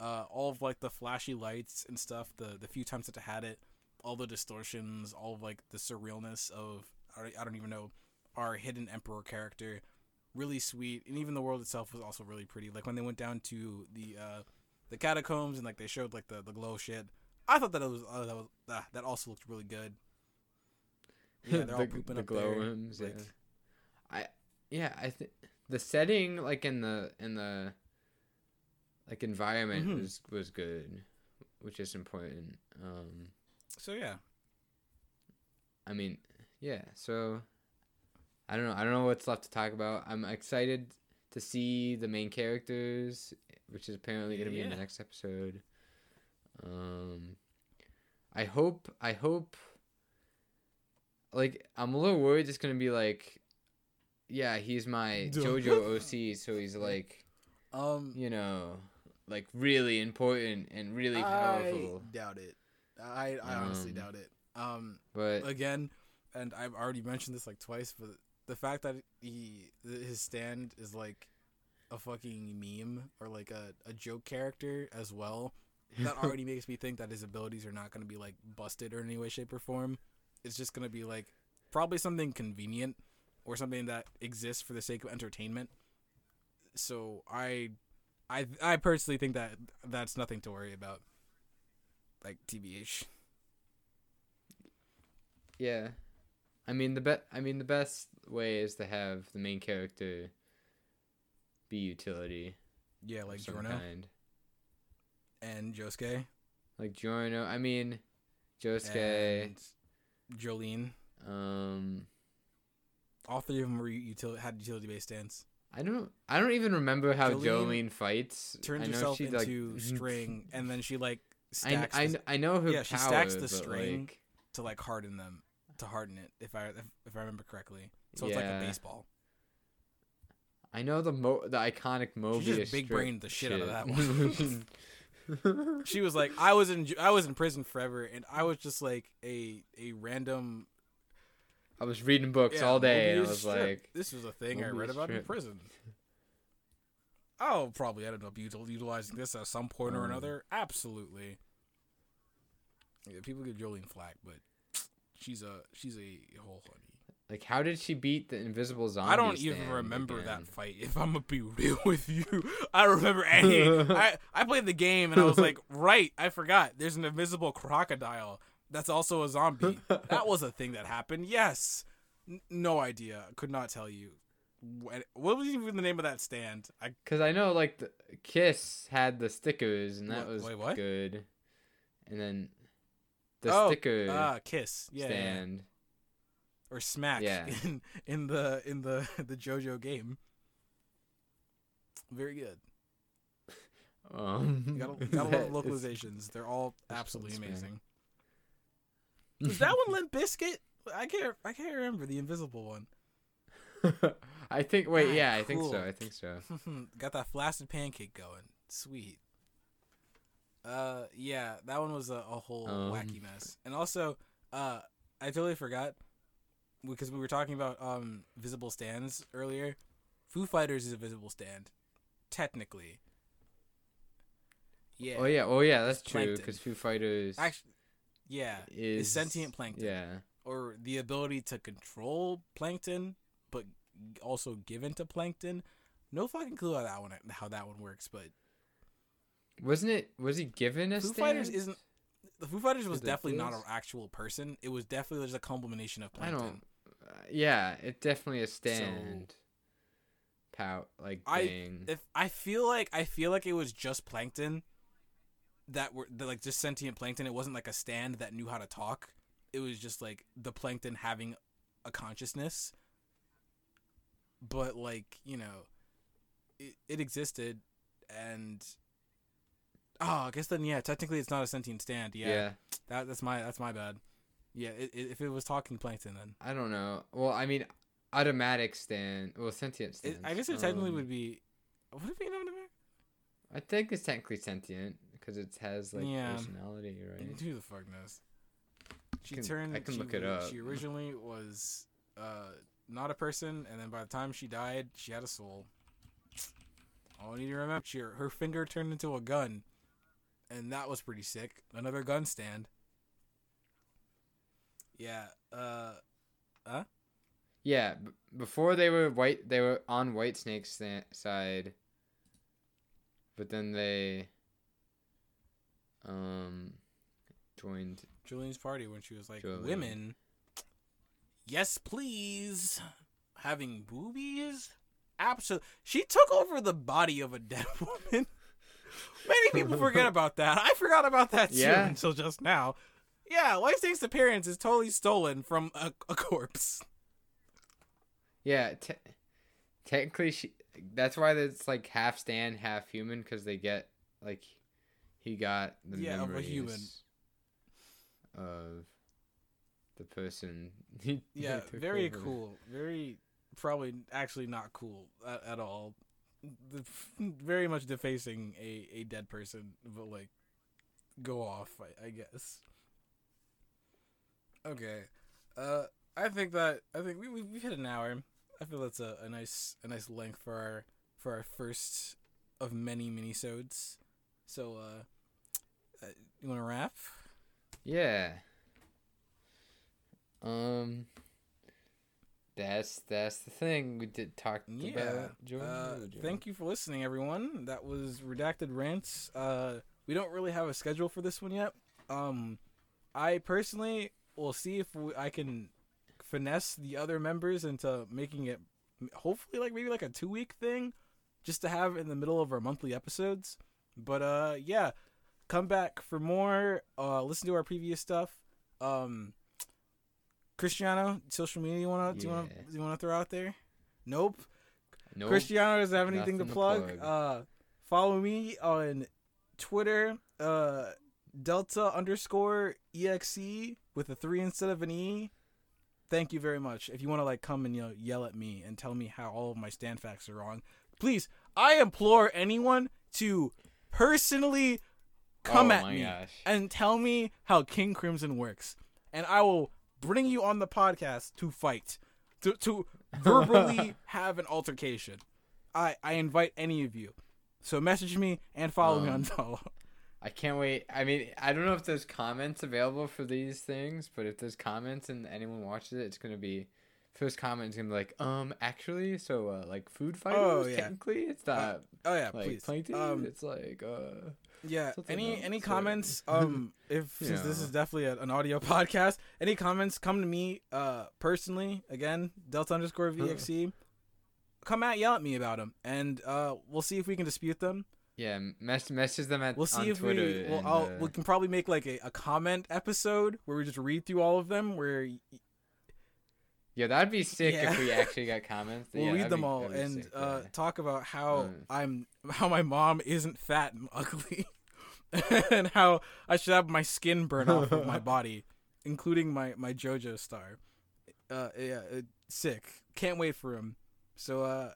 Uh, all of like the flashy lights and stuff. The the few times that it had it, all the distortions, all of like the surrealness of I don't, I don't even know our hidden emperor character. Really sweet, and even the world itself was also really pretty. Like when they went down to the uh, the catacombs and like they showed like the, the glow shit. I thought that it was uh, that was uh, that also looked really good. Yeah, they're all the, pooping the up glow there, like- yeah. I yeah, I think the setting like in the in the like environment Mhm. was was good, which is important. Um So yeah, I mean, yeah, so I don't know. I don't know what's left to talk about. I'm excited to see the main characters, which is apparently going to be in the next episode. Um I hope I hope like I'm a little worried it's going to be like yeah, he's my JoJo OC, so he's like, um, you know, like really important and really powerful. I powerful. doubt it. I I honestly Um, doubt it. Um, But again, and I've already mentioned this like twice, but the fact that he his stand is like a fucking meme or like a, a joke character as well. That already makes me think that his abilities are not going to be like busted or in any way, shape, or form. It's just going to be like probably something convenient or something that exists for the sake of entertainment. So I, I, I personally think that that's nothing to worry about. Like TBH. Yeah, I mean the be- I mean the best way is to have the main character be utility, Yeah, like Giorno kind. And Josuke Like Giorno, I mean Josuke. and Jolyne. Um, All three of them were util- had utility based stance. I don't I don't even remember how Jolyne Jolyne, fights. Turns I know herself into like, string, and then she like stacks I, the- I know her yeah, she stacks the string. like, to like harden them, to harden it. If I if, if I remember correctly, so it's like a baseball. I know the mo the iconic Mobius. She just big brained the shit out of that one. She was like, I was in I was in prison forever, and I was just like a a random I was reading books yeah, all day, and I was strip. like, this was a thing I read about in strip. prison. I'll probably end up util- utilizing this at some point or Um, another. Absolutely. Yeah, people give Jolyne flack, but she's a she's a whole honey. Like, how did she beat the invisible zombie? I don't even remember again? that fight. If I'm gonna be real with you, I don't remember any. I I played the game and I was like, right, I forgot. There's an invisible crocodile that's also a zombie. that was a thing that happened. Yes. N- no idea. Could not tell you. What, was even the name of that stand? I Because I know, like, the Kiss had the stickers, and that What- was wait, what? good. And then the Oh, sticker ah Kiss. Yeah, yeah, yeah. Or Smack Yeah. in in the in the the JoJo game. Very good. Um, You gotta, you gotta that love is- localizations. They're all absolutely amazing. Was that one Limp Bizkit? I can't. I can't remember the invisible one. I think. Wait, Ah, yeah, I think so. I think so. Got that flaccid pancake going. Sweet. Uh, yeah, that one was a, a whole Um. wacky mess. And also, Uh, I totally forgot because we were talking about um visible stands earlier. Foo Fighters is a visible stand, technically. Yeah. Oh yeah, oh yeah, that's true. Because Foo Fighters Actually, yeah, is it's sentient plankton. Yeah, or the ability to control plankton, but also given to plankton. No fucking clue how that one how that one works, but wasn't it? Was he given a Foo stand? Fighters isn't. The Foo Fighters was definitely not an actual person. It was definitely just a combination of I plankton. don't. Yeah, it definitely a stand. Pout like I- If I feel like I feel like it was just plankton that were that like just sentient plankton. It wasn't like a stand that knew how to talk. It was just like the plankton having a consciousness. But like you know, it, it existed, and oh, I guess then yeah, technically it's not a sentient stand. Yeah, yeah. that that's my that's my bad. Yeah, it, it, if it was talking plankton, then I don't know. Well, I mean, automatic stand. Well, sentient stand. I guess it technically would be. Would it be an automatic? I think it's technically sentient because it has like Yeah. personality, right? Who the fuck knows? She can- turned. I can she, look it up. She originally was uh, not a person, and then by the time she died, she had a soul. All I need to remember, she, her finger turned into a gun, and that was pretty sick. Another gun stand. Yeah. Uh. Huh? Yeah, b- before they were white, they were on White Snake's side, but then they um joined. Jolyne's party when she was like, Julian. "Women, yes, please, having boobies." Absolutely, she took over the body of a dead woman. Many people forget about that. I forgot about that too Yeah. until just now. Yeah, White Snake's appearance is totally stolen from a, a corpse. Yeah, te- technically, she. That's why it's like half stand, half human, because they get like he got the Yeah, of a human. memories of the person. he- he Yeah, took very over. cool. Very probably actually not cool at, at all. The, very much defacing a, a dead person, but like go off, I, I guess. Okay, uh, I think that I think we we we hit an hour. I feel that's a, a nice a nice length for our for our first of many minisodes. So, uh, uh you want to wrap? Yeah. Um. That's that's the thing we did talk Yeah. about. Joe Uh, Mojo. thank you for listening, everyone. That was Redacted Rants. Uh, we don't really have a schedule for this one yet. Um, I personally will see if we, I can finesse the other members into making it, hopefully, like maybe like a two week thing, just to have in the middle of our monthly episodes. But uh, yeah, come back for more. Uh, listen to our previous stuff. Um, Cristiano, social media you wanna do you wanna do you wanna throw out there? Nope. Nope. Cristiano doesn't have anything to Nothing to plug. plug. Uh, follow me on Twitter, uh, Delta underscore exe with a three instead of an e. Thank you very much. If you want to like come and you know yell at me and tell me how all of my stand facts are wrong, please. I implore anyone to personally come oh at me gosh. and tell me how King Crimson works, and I will bring you on the podcast to fight, to to verbally have an altercation. I I invite any of you. So message me and follow me on Um, Tolo. I can't wait. I mean, I don't know if there's comments available for these things, but if there's comments and anyone watches it, it's gonna be first comment is gonna be like, um, actually, so uh, like food fighters, Oh, yeah. technically, it's not Oh yeah, like please. plankton. Um, it's like uh, yeah. Any else, any comments? Um, if since this is definitely a, an audio podcast, any comments come to me uh personally. Again, Delta underscore VXC. Come out, yell at me about them, and uh, we'll see if we can dispute them. Yeah, mess message them at We'll see if Twitter. we. Well, and, I'll, uh, we can probably make like a, a comment episode where we just read through all of them. Where y- yeah, that'd be sick Yeah. if we actually got comments. we'll Yeah, read them be- all and sick, uh, yeah. talk about how Um, I'm how my mom isn't fat and ugly, and how I should have my skin burn off of my body, including my my JoJo star. Uh, yeah, uh, sick. Can't wait for him. So uh,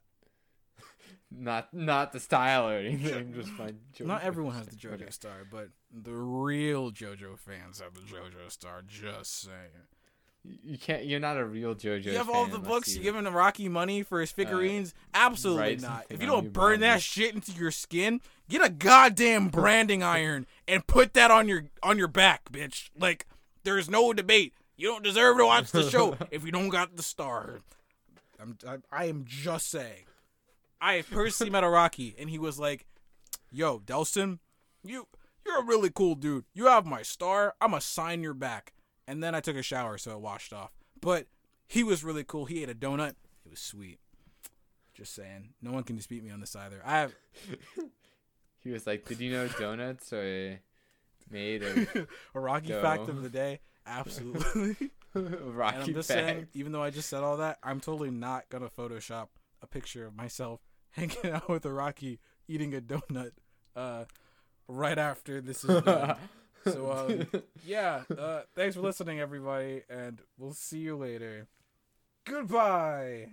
not not the style or anything. Just my Not JoJo everyone has the. JoJo Okay. star, but the real JoJo fans have the JoJo star. Just saying. You- can't. You're not a real JoJo. you have all the books. You giving Araki money for his uh, figurines? Absolutely not. If you don't burn that shit into your skin, get a goddamn branding iron and put that on your on your back, bitch. Like there's no debate. You don't deserve to watch the show if you don't got the star. I'm I, I am just saying. I personally met Araki and he was like, "Yo, Delston, you you're a really cool dude. You have my star. I'm gonna sign your back." And then I took a shower, so it washed off. But he was really cool. He ate a donut. It was sweet. Just saying. No one can dispute me on this either. I have He was like, "Did you know donuts are made of Araki Dough. fact of the day. Absolutely. Araki and I'm just fact?" saying, even though I just said all that, I'm totally not gonna Photoshop a picture of myself hanging out with Araki eating a donut uh, right after this is done. So, um, yeah, uh, thanks for listening, everybody, and we'll see you later. Goodbye.